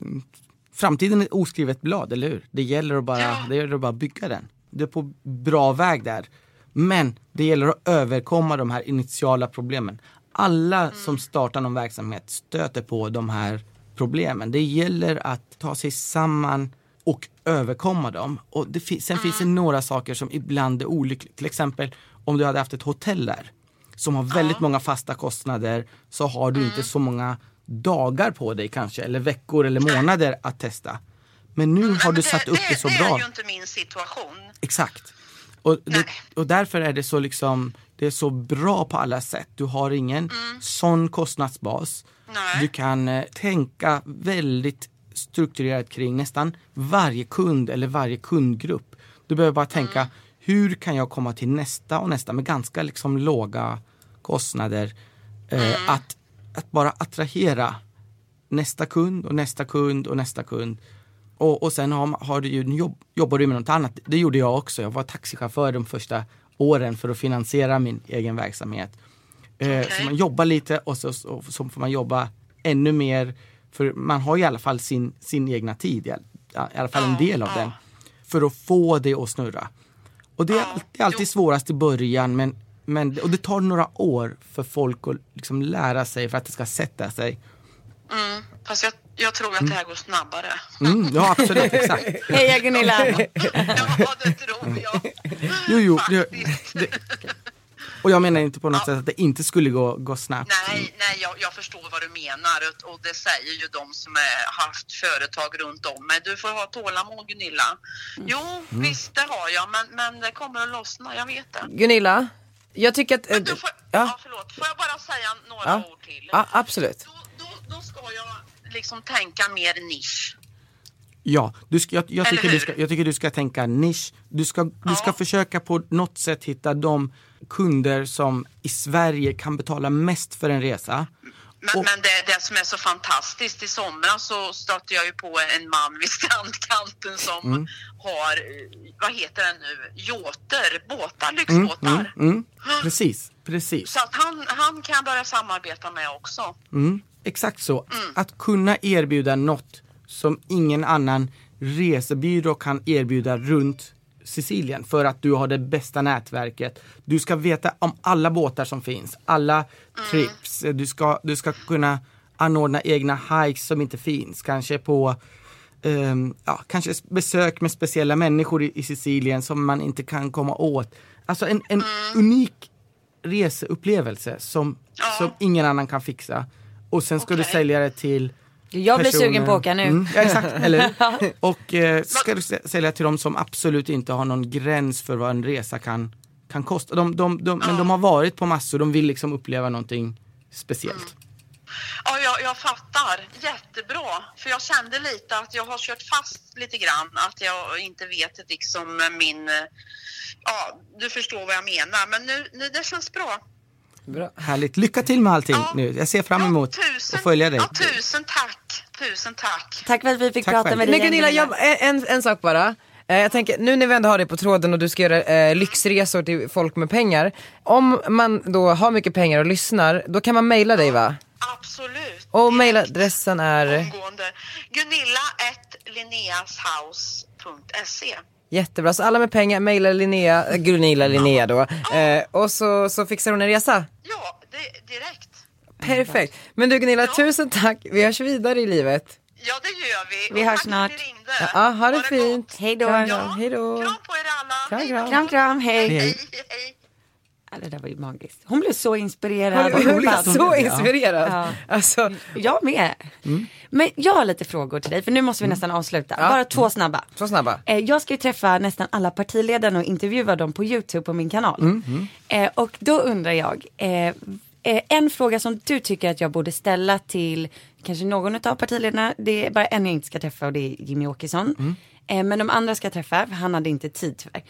Framtiden är ett oskrivet blad, eller hur? Det gäller att bara, Ja. det gäller att bara bygga den. Du är på bra väg där. Men det gäller att överkomma de här initiala problemen. Alla som startar någon verksamhet stöter på de här problemen. Det gäller att ta sig samman och överkomma dem. Och det fin- sen finns det några saker som ibland är olyckliga. Till exempel om du hade haft ett hotell där som har väldigt många fasta kostnader så har du inte så många dagar på dig kanske eller veckor eller månader att testa. Men nu har du satt upp det, så det bra. är ju inte min situation. Exakt. Och, det, och därför är det så liksom det är så bra på alla sätt. Du har ingen sån kostnadsbas. Nej. Du kan eh, tänka väldigt strukturerat kring nästan varje kund eller varje kundgrupp. Du behöver bara tänka hur kan jag komma till nästa och nästa med ganska liksom låga kostnader. Eh, att, att bara attrahera nästa kund och nästa kund och nästa kund. Och, och sen har, har du ju, jobb, jobbar du med något annat. Det gjorde jag också. Jag var taxichaufför de första åren för att finansiera min egen verksamhet. Eh, Så man jobbar lite och så, så, så får man jobba ännu mer. För man har i alla fall sin, sin egna tid, i all- i alla fall en del av den. För att få det att snurra. Och det är, det är alltid svårast i början men, men, och det tar några år för folk att liksom lära sig för att det ska sätta sig. Fast jag, jag tror att det här går snabbare. Mm, ja absolut, exakt. Heja Gunilla! ja, det tror jag. Jo, jo, det, Faktiskt. det, och jag menar inte på något sätt att det inte skulle gå, gå snabbt. Nej, nej jag, jag förstår vad du menar och- och det säger ju de som har haft företag runt om mig. Du får ha tålamod Gunilla. Jo, Mm. visst det har jag men, men det kommer att lossna, jag vet det. Gunilla, jag tycker att... Men du får, ja. ja, förlåt, får jag bara säga några Ja. ord till? ja, absolut. Då, då, då ska jag liksom tänka mer nisch. Ja, du ska, jag, jag, tycker du ska, jag tycker du ska tänka nisch. Du ska, du ska försöka på något sätt hitta de kunder som i Sverige kan betala mest för en resa. Men, Och- men det, det som är så fantastiskt, i somras så stötte jag ju på en man vid strandkanten som Mm. har, eh, vad heter det nu, yachter, båtar, lyxbåtar. Mm, precis, precis. Så att han, han kan börja samarbeta med också. Mm, exakt så. Mm. Att kunna erbjuda något som ingen annan resebyrå kan erbjuda runt Sicilien för att du har det bästa nätverket. Du ska veta om alla båtar som finns, alla trips. Du ska, du ska kunna anordna egna hikes som inte finns. Kanske på ehm, ja, kanske besök med speciella människor i, i Sicilien som man inte kan komma åt. Alltså en, en Mm. unik reseupplevelse som, som ingen annan kan fixa. Och sen ska du Okej. sälja det till Jag blir personer- sugen på att åka nu. Mm, ja, exakt, eller? Och eh, ska du sä- sälja till dem som absolut inte har någon gräns för vad en resa kan, kan kosta. De, de, de, Men de har varit på massor, de vill liksom uppleva någonting speciellt. Ja, jag, jag fattar. Jättebra. För jag kände lite att jag har kört fast lite grann. Att jag inte vet liksom min... Ja, du förstår vad jag menar. Men nu, nu det känns bra. Bra. Härligt, lycka till med allting Ja. nu. Jag ser fram emot Ja, tusen, att följa dig. Ja, tusen tack. Tusen tack. Tack för att vi fick Tack prata själv. med dig. Men Gunilla, jag, en, en sak bara. Eh, Jag tänker, nu när vi ändå har dig på tråden och du ska göra eh, lyxresor till folk med pengar. Om man då har mycket pengar och lyssnar, då kan man mejla dig va? Absolut. Och mejladressen är Omgående. Gunilla linneashouse.se jättebra, så alla med pengar mejlar Linnea, äh, Gunilla Linnea då. Eh, och så, så fixar hon en resa. Ja, det, direkt. Perfekt. Men du Gunilla, tusen tack. Vi hörs vidare i livet. Ja, det gör vi. Vi Och hörs tack snart. För att ni ringde. Ja, ha det fint. gott. Hej då. Ja. kram. Hej då. Kram på er alla. Kram, Hej kram. Kram kram, hej. Hej. Hej, hej. Ja, det där var ju magiskt. Hon blev så inspirerad. Hon är peppad. så inspirerad. Ja. Alltså, Jag med. Men jag har lite frågor till dig för nu måste vi nästan avsluta. Ja. Bara två snabba. så snabba. Eh, Jag ska ju träffa nästan alla partiledarna och intervjua dem på YouTube på min kanal. Eh, och då undrar jag, eh, eh, en fråga som du tycker att jag borde ställa till kanske någon av partiledarna, det är bara en jag inte ska träffa och det är Jimmy Åkesson. Eh, men de andra ska jag träffa, för han hade inte tid tyvärr.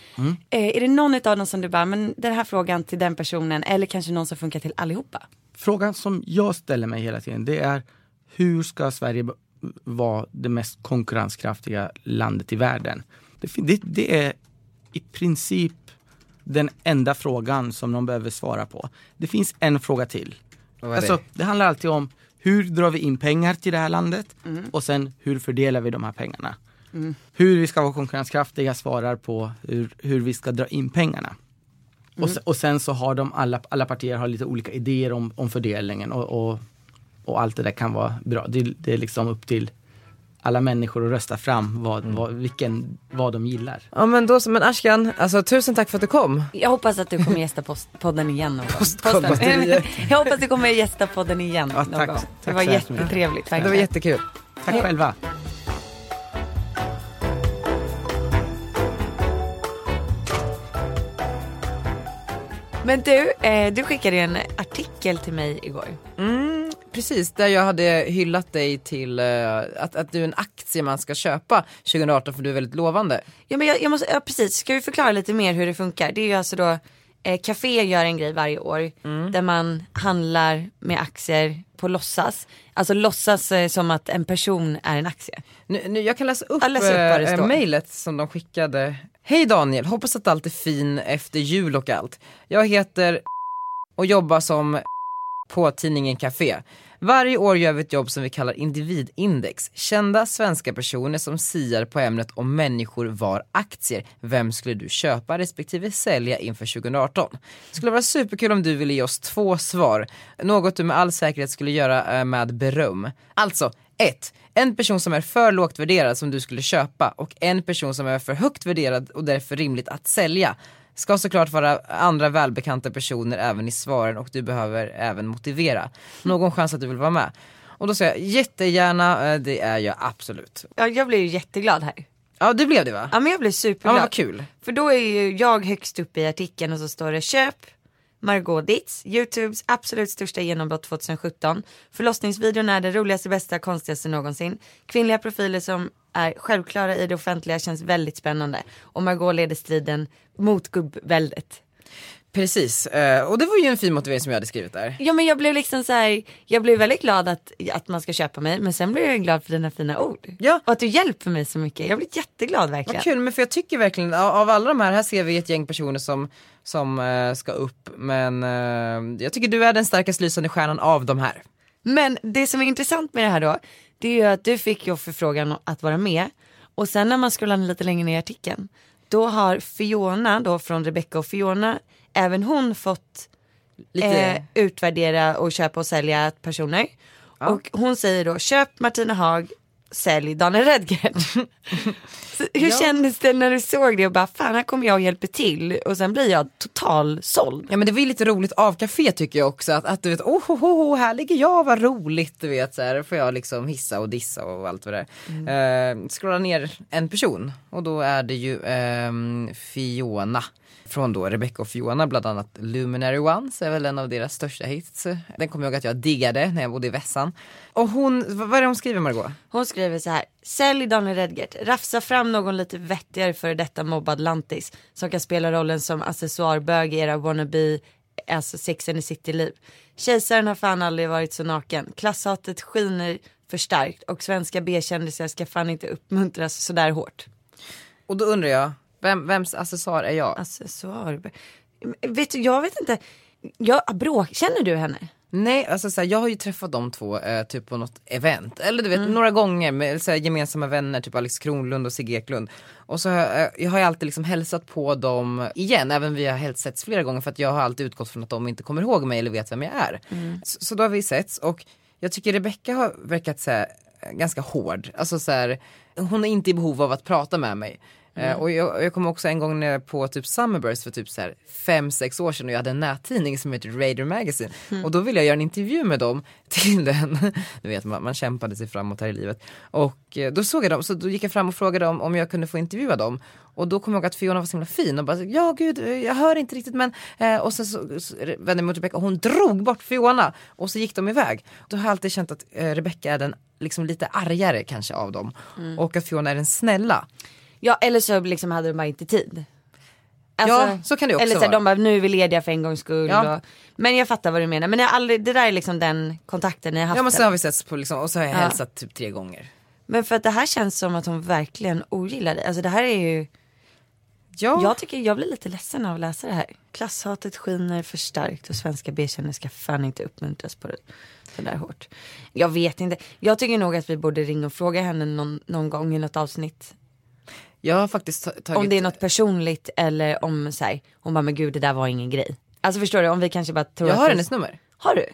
Eh, är det någon av dem som du bara, men den här frågan till den personen eller kanske någon som funkar till allihopa? Frågan som jag ställer mig hela tiden det är hur ska Sverige vara det mest konkurrenskraftiga landet i världen? Det, det, det är i princip den enda frågan som de behöver svara på. Det finns en fråga till. Alltså, det? det handlar alltid om hur drar vi in pengar till det här landet och sen hur fördelar vi de här pengarna. Hur vi ska vara konkurrenskraftiga svarar på hur, hur vi ska dra in pengarna. Och, sen, och sen så har de alla, alla partier har lite olika idéer om, om fördelningen och, och, och allt det där kan vara bra. Det, det är liksom upp till alla människor att rösta fram vad, vad, vilken, vad de gillar. Ja men då så, men Ashkan, alltså tusen tack för att du kom. Jag hoppas att du kommer gästa post- podden igen någon gång. Jag hoppas att du kommer gästa podden igen Ja, någon tack- gång. tack Det var jättetrevligt Det var jättekul. Tack själva. Men du, eh, du skickade en artikel till mig igår. Mm, precis, där jag hade hyllat dig till eh, att, att du är en aktie man ska köpa 2018 för du är väldigt lovande. Ja men jag, jag måste, ja precis, ska vi förklara lite mer hur det funkar? Det är ju alltså då, eh, Café gör en grej varje år där man handlar med aktier på låtsas. Alltså låtsas eh, som att en person är en aktie. Nu, nu, jag kan läsa upp, Ja, läs upp eh, mejlet som de skickade. Hej Daniel, hoppas att allt är fin efter jul och allt. Jag heter och jobbar som på tidningen Café. Varje år gör vi ett jobb som vi kallar individindex. Kända svenska personer som siar på ämnet om människor var aktier. Vem skulle du köpa respektive sälja inför 2018? Det skulle vara superkul om du ville ge oss två svar. Något du med all säkerhet skulle göra eh, med beröm. Alltså, 1. En person som är för lågt värderad som du skulle köpa och en person som är för högt värderad och därför rimligt att sälja. Ska såklart vara andra välbekanta personer även i svaren och du behöver även motivera. Någon chans att du vill vara med? Och då säger jag jättegärna, eh, det är jag absolut. Ja, jag blev ju jätteglad här. Ja du blev det va? Ja men jag blev Ja superglad. men vad kul. För då är ju jag högst upp i artikeln och så står det köp Margot Ditz, Youtubes absolut största genombrott 2017. Förlossningsvideon är det roligaste, bästa, konstigaste någonsin. Kvinnliga profiler som är självklara i det offentliga känns väldigt spännande. Och Margot leder striden mot gubbväldet. Precis, eh, och det var ju en fin motivering som jag hade skrivit där. Ja men jag blev liksom så här, jag blev väldigt glad att, att man ska köpa mig men sen blev jag glad för dina fina ord. Ja. Och att du hjälper mig så mycket. Jag blir jätteglad verkligen. Vad kul, men för jag tycker verkligen av, alla de här, här ser vi ett gäng personer som, som eh, ska upp men eh, jag tycker du är den starkast lysande stjärnan av de här. Men det som är intressant med det här då, det är ju att du fick ju förfrågan att vara med och sen när man scrollar lite längre ner i artikeln, då har Fiona då från Rebecca och Fiona, även hon fått Lite, eh, utvärdera och köpa och sälja personer. Och hon säger då, köp Martina Haag, sälj Daniel Redgert. Hur kändes det när du såg det och bara, fan här kommer jag och hjälper till och sen blir jag total såld. Ja men det var ju lite roligt av café tycker jag också att, att du vet, oh, oh, oh, här ligger jag, vad roligt du vet så här får jag liksom hissa och dissa och allt vad det är. Eh, scrolla ner en person och då är det ju ehm, Fiona. Från då Rebecca och Fiona, bland annat Luminary Ones är väl en av deras största hits. Den kommer jag ihåg att jag diggade när jag bodde i Vässan. Och hon, vad är det hon skriver Margot? Hon skriver så här. Sälj Daniel Redgert. Rafsa fram någon lite vettigare för detta mobbad lantis. Som kan spela rollen som accessoarbög i era wannabe, alltså Sex and the City-liv. Kejsaren har fan aldrig varit så naken. Klasshatet skiner för starkt och svenska B-kändisar ska fan inte uppmuntras sådär hårt. Och då undrar jag, vem, vems accessoar är jag? Accessoarbög. Vet du, jag vet inte. Jag, bråk, känner du henne? Nej, alltså så här, jag har ju träffat de två eh, typ på något event, eller du vet några gånger med så här, gemensamma vänner, typ Alex Kronlund och Sigge Eklund. Och så har jag, eh, jag har ju alltid liksom hälsat på dem igen, även vi har helt setts flera gånger för att jag har alltid utgått från att de inte kommer ihåg mig eller vet vem jag är. Så, så då har vi setts och jag tycker Rebecca har verkat så här, eh, ganska hård, alltså så här, hon är inte i behov av att prata med mig. Eh, och jag, jag kommer också en gång jag på typ Summerburst för typ så här fem sex år sedan och jag hade en nättidning som heter Raider Magazine. Och då ville jag göra en intervju med dem till den. Du vet man, man kämpade sig framåt här i livet. Och eh, då såg jag dem, så då gick jag fram och frågade dem om jag kunde få intervjua dem. Och då kom jag ihåg att Fiona var så himla fin och bara ja gud jag hör inte riktigt men eh, och sen så, så vände jag mig mot Rebecca och hon drog bort Fiona och så gick de iväg. Då har jag alltid känt att eh, Rebecca är den liksom lite argare kanske av dem och att Fiona är den snälla. Ja eller så liksom hade de bara inte tid. Ja, så kan det också Eller så här, vara. de bara, nu är vi lediga för en gångs skull. Ja. Och, men jag fattar vad du menar. Men jag aldrig, det där är liksom den kontakten ni har haft. Ja men sen har vi setts på liksom, och så har jag Ja. hälsat typ tre gånger. Men för att det här känns som att hon verkligen ogillar dig. Alltså det här är ju, Ja. Jag tycker jag blir lite ledsen av att läsa det här. Klasshatet skiner för starkt och svenska B-kännare ska fan inte uppmuntras på det så där hårt. Jag vet inte. Jag tycker nog att vi borde ringa och fråga henne någon, någon gång i något avsnitt. Jag har faktiskt ta- tagit... Om det är något personligt eller om så här, hon bara men gud det där var ingen grej. Alltså förstår du om vi kanske bara tror Jag att har vi- hennes nummer. Har du?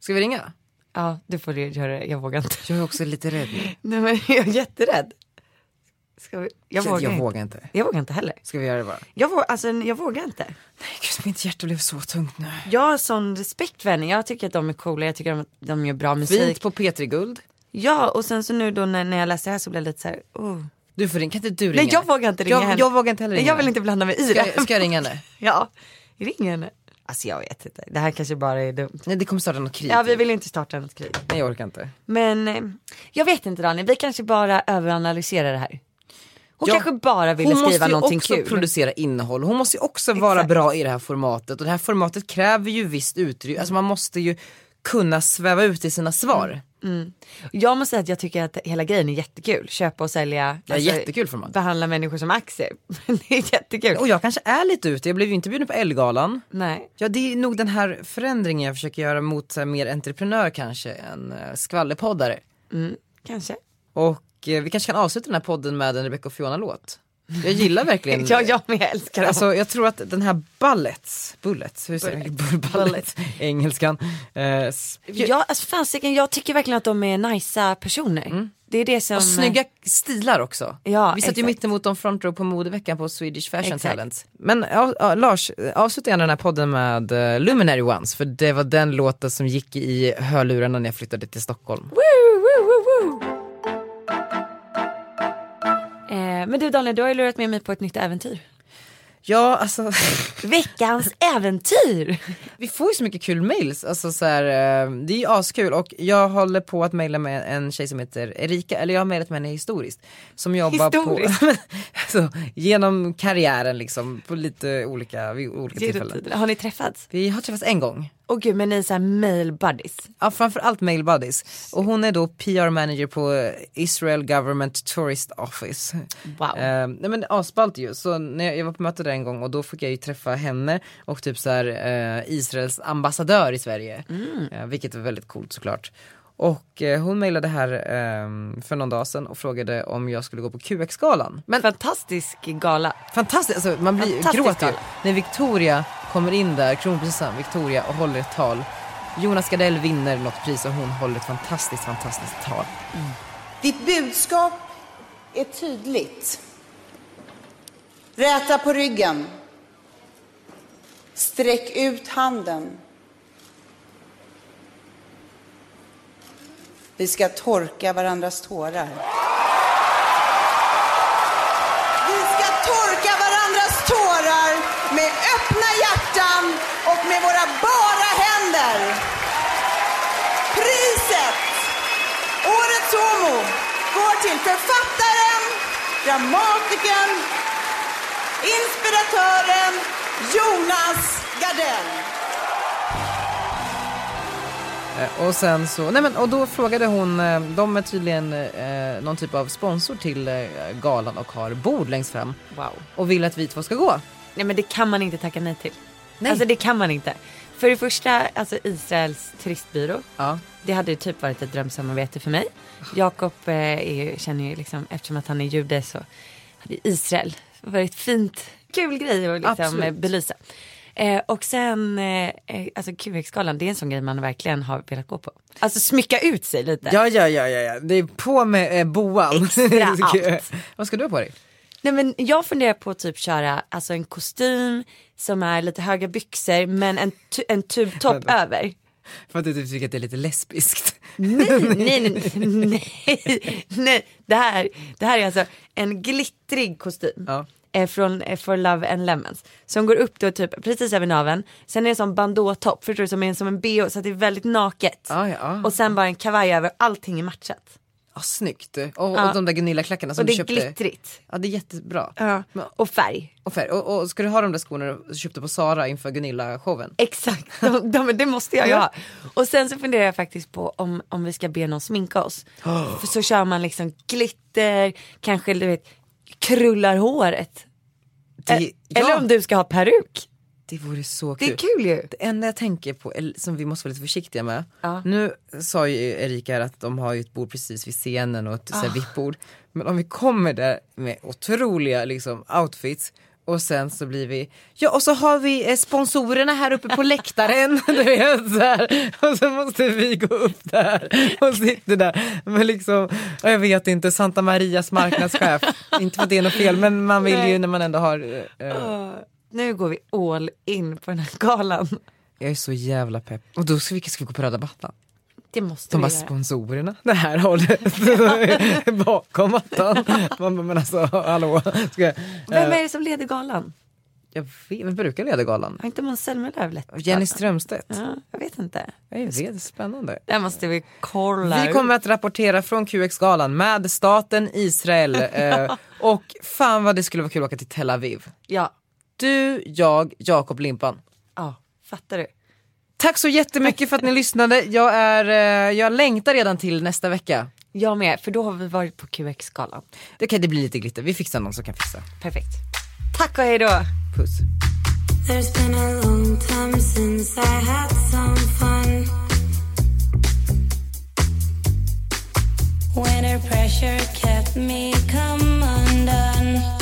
Ska vi ringa? Ja du får göra det, jag vågar inte. Jag är också lite rädd nu. Nej men jag är jätterädd. Ska vi? Jag, vågar, jag inte. vågar inte. Jag vågar inte heller. Ska vi göra det bara? Jag, vågar, alltså, jag vågar inte. Nej gud mitt hjärta blev så tungt nu. Jag har sån respekt för henne. Jag tycker att de är coola. Jag tycker att de gör bra musik. Fint på P3 Guld. Ja och sen så nu då när, när jag läste det här så blev jag lite så här, oh. Du får ringa, kan inte du ringa? Nej jag vågar inte ringa jag, henne. Jag vågar inte heller Nej, ringa. Jag vill inte blanda mig i Ska, det. ska jag ringa henne? Ja, ring henne. Alltså jag vet inte. Det här kanske bara är dumt. Nej det kommer starta något krig. Ja vi vill inte starta något krig. Nej jag orkar inte. Men eh, jag vet inte Daniel, vi kanske bara överanalyserar det här. Hon Ja, kanske bara ville Hon skriva måste ju någonting också kul. producera innehåll. Hon måste ju också vara Exakt. bra i det här formatet. Och det här formatet kräver ju visst utrymme. Alltså man måste ju kunna sväva ut i sina svar. Jag måste säga att jag tycker att hela grejen är jättekul. Köpa och sälja. alltså, Ja, jättekul format. Behandla människor som aktier. det är jättekul. Och jag kanske är lite ute, jag blev ju inte bjuden på Ellegalan. Nej. Ja det är nog den här förändringen jag försöker göra mot här, mer entreprenör kanske än uh, skvallerpoddare. Kanske. Och eh, vi kanske kan avsluta den här podden med en Rebecca och Fiona-låt. Jag gillar verkligen Ja, jag med älskar dem. Alltså jag tror att den här Bullets, Bullets, hur säger man? Bullet. Bullets, engelskan. Eh, Ja, alltså fasiken, jag tycker verkligen att de är nicea personer. Det är det som... och snygga stilar också. Ja, vi satt ju exakt. mitt emot dem front row på modeveckan på Swedish Fashion Exakt. Talent. Men ja, ja, Lars, avsluta gärna den här podden med uh, Luminary Ones, för det var den låten som gick i hörlurarna när jag flyttade till Stockholm. Woo, woo, woo. Eh, men du Daniel, du har ju lurat med mig på ett nytt äventyr. Ja, alltså Veckans äventyr! vi får ju så mycket kul mails, alltså så här, eh, det är ju askul och jag håller på att mejla med en tjej som heter Erika, eller jag har mejlat med henne historiskt. Som jobbar Historiskt? på, alltså, genom karriären liksom, på lite olika, vid olika tillfällen. Har ni träffats? Vi har träffats en gång. Åh gud, men ni är såhär mail buddies. Ja, framförallt mail buddies. Och hon är då PR manager på Israel Government Tourist Office. Wow. Eh, nej men asballt ju, så när jag, jag var på möte där en gång och då fick jag ju träffa henne och typ så här, eh, Israels ambassadör i Sverige. Eh, vilket var väldigt coolt såklart. Och eh, hon mejlade här eh, för någon dag sedan och frågade om jag skulle gå på QX-galan. Men Fantastisk gala. fantastiskt, alltså, man blir Fantastisk gråter. När Victoria kommer in där, kronprinsessan Victoria och håller ett tal. Jonas Gardell vinner något pris och hon håller ett fantastiskt, fantastiskt tal. Mm. Ditt budskap är tydligt. Räta på ryggen. Sträck ut handen. Vi ska torka varandras tårar. Hjärtan och med våra bara händer. Priset Årets Homo går till författaren, dramatikern, inspiratören Jonas Gardell. Eh, Och sen så, nej men och då frågade hon, eh, de är tydligen eh, någon typ av sponsor till eh, galan och har bord längst fram. Wow. Och vill att vi två ska gå. Nej men det kan man inte tacka nej till. Nej. Alltså det kan man inte. För det första, alltså Israels turistbyrå. Ja. Det hade ju typ varit ett drömsamarbete för mig. Jakob eh, känner ju liksom, eftersom att han är jude så hade Israel varit fint, kul grej att liksom Absolut. eh, belysa. Eh, och sen, eh, eh, alltså QX-galan, det är en sån grej man verkligen har velat gå på. Alltså smycka ut sig lite. Ja, ja, ja, ja, ja. det är på med eh, boan. Extra allt. Vad ska du ha på dig? Nej men jag funderar på att typ köra alltså en kostym som är lite höga byxor men en, tu- en tubtopp över. För att du typ tycker att det är lite lesbiskt. Nej, nej, nej, nej, nej. Det här, det här är alltså en glittrig kostym. Ja. eh, Från eh, For Love and Lemons. Som går upp då typ precis över naveln. Sen är det en sån bandåtopp, förstår du, som är som en bh så att det är väldigt naket. Ja, ja, ja. Och sen bara en kavaj över, allting är matchat. Ja, snyggt. Och, Ja. och de där Gunilla-klackarna som och det du är köpte. glittrigt. Ja, det är jättebra. Ja. Och färg. Och, färg. Och, och ska du ha de där skorna du köpte på Sara inför Gunilla-showen? Exakt, de, de, det måste jag ju ha. Och sen så funderar jag faktiskt på om, om vi ska be någon sminka oss. För så kör man liksom glitter, kanske du vet, krullar håret. Det, Eller om du ska ha peruk. Det vore så Det kul. är kul ju. Det enda jag tänker på, som vi måste vara lite försiktiga med. Ja. Nu sa ju Erika att de har ju ett bord precis vid scenen och ett här Ah. VIP-bord. Men om vi kommer där med otroliga liksom, outfits och sen så blir vi, ja och så har vi eh, sponsorerna här uppe på läktaren. du vet, så här. Och så måste vi gå upp där och sitta där. Men liksom, ja, jag vet inte, Santa Marias marknadschef. inte för att det är något fel men man vill ju när man ändå har eh, eh, Nu går vi all in på den här galan. Jag är så jävla pepp. Och då ska vi, ska vi gå på röda mattan. Det måste De vi bara göra. sponsorerna, det här hållet bakom mattan. Man bara, men alltså hallå. Ska jag, Vem eh, är det som leder galan? jag vet, vem brukar leda galan? Har inte Måns Zelmerlöw lett Jenny galan? Strömstedt. Ja, jag vet inte. Jag vet, spännande. Det måste vi kolla Vi kommer att rapportera från QX-galan med staten Israel. eh, och fan vad det skulle vara kul att åka till Tel Aviv. Ja, Du, jag, Jakob Limpan. ja, fattar du? Tack så jättemycket för att ni lyssnade. Jag, är, eh, jag längtar redan till nästa vecka. Jag med, för då har vi varit på QX-galan. Det kan det bli lite glitter, vi fixar någon som kan fixa. Perfekt. Tack och hej då. Puss. There's been a long time since I had some fun. Winter pressure kept me come undone.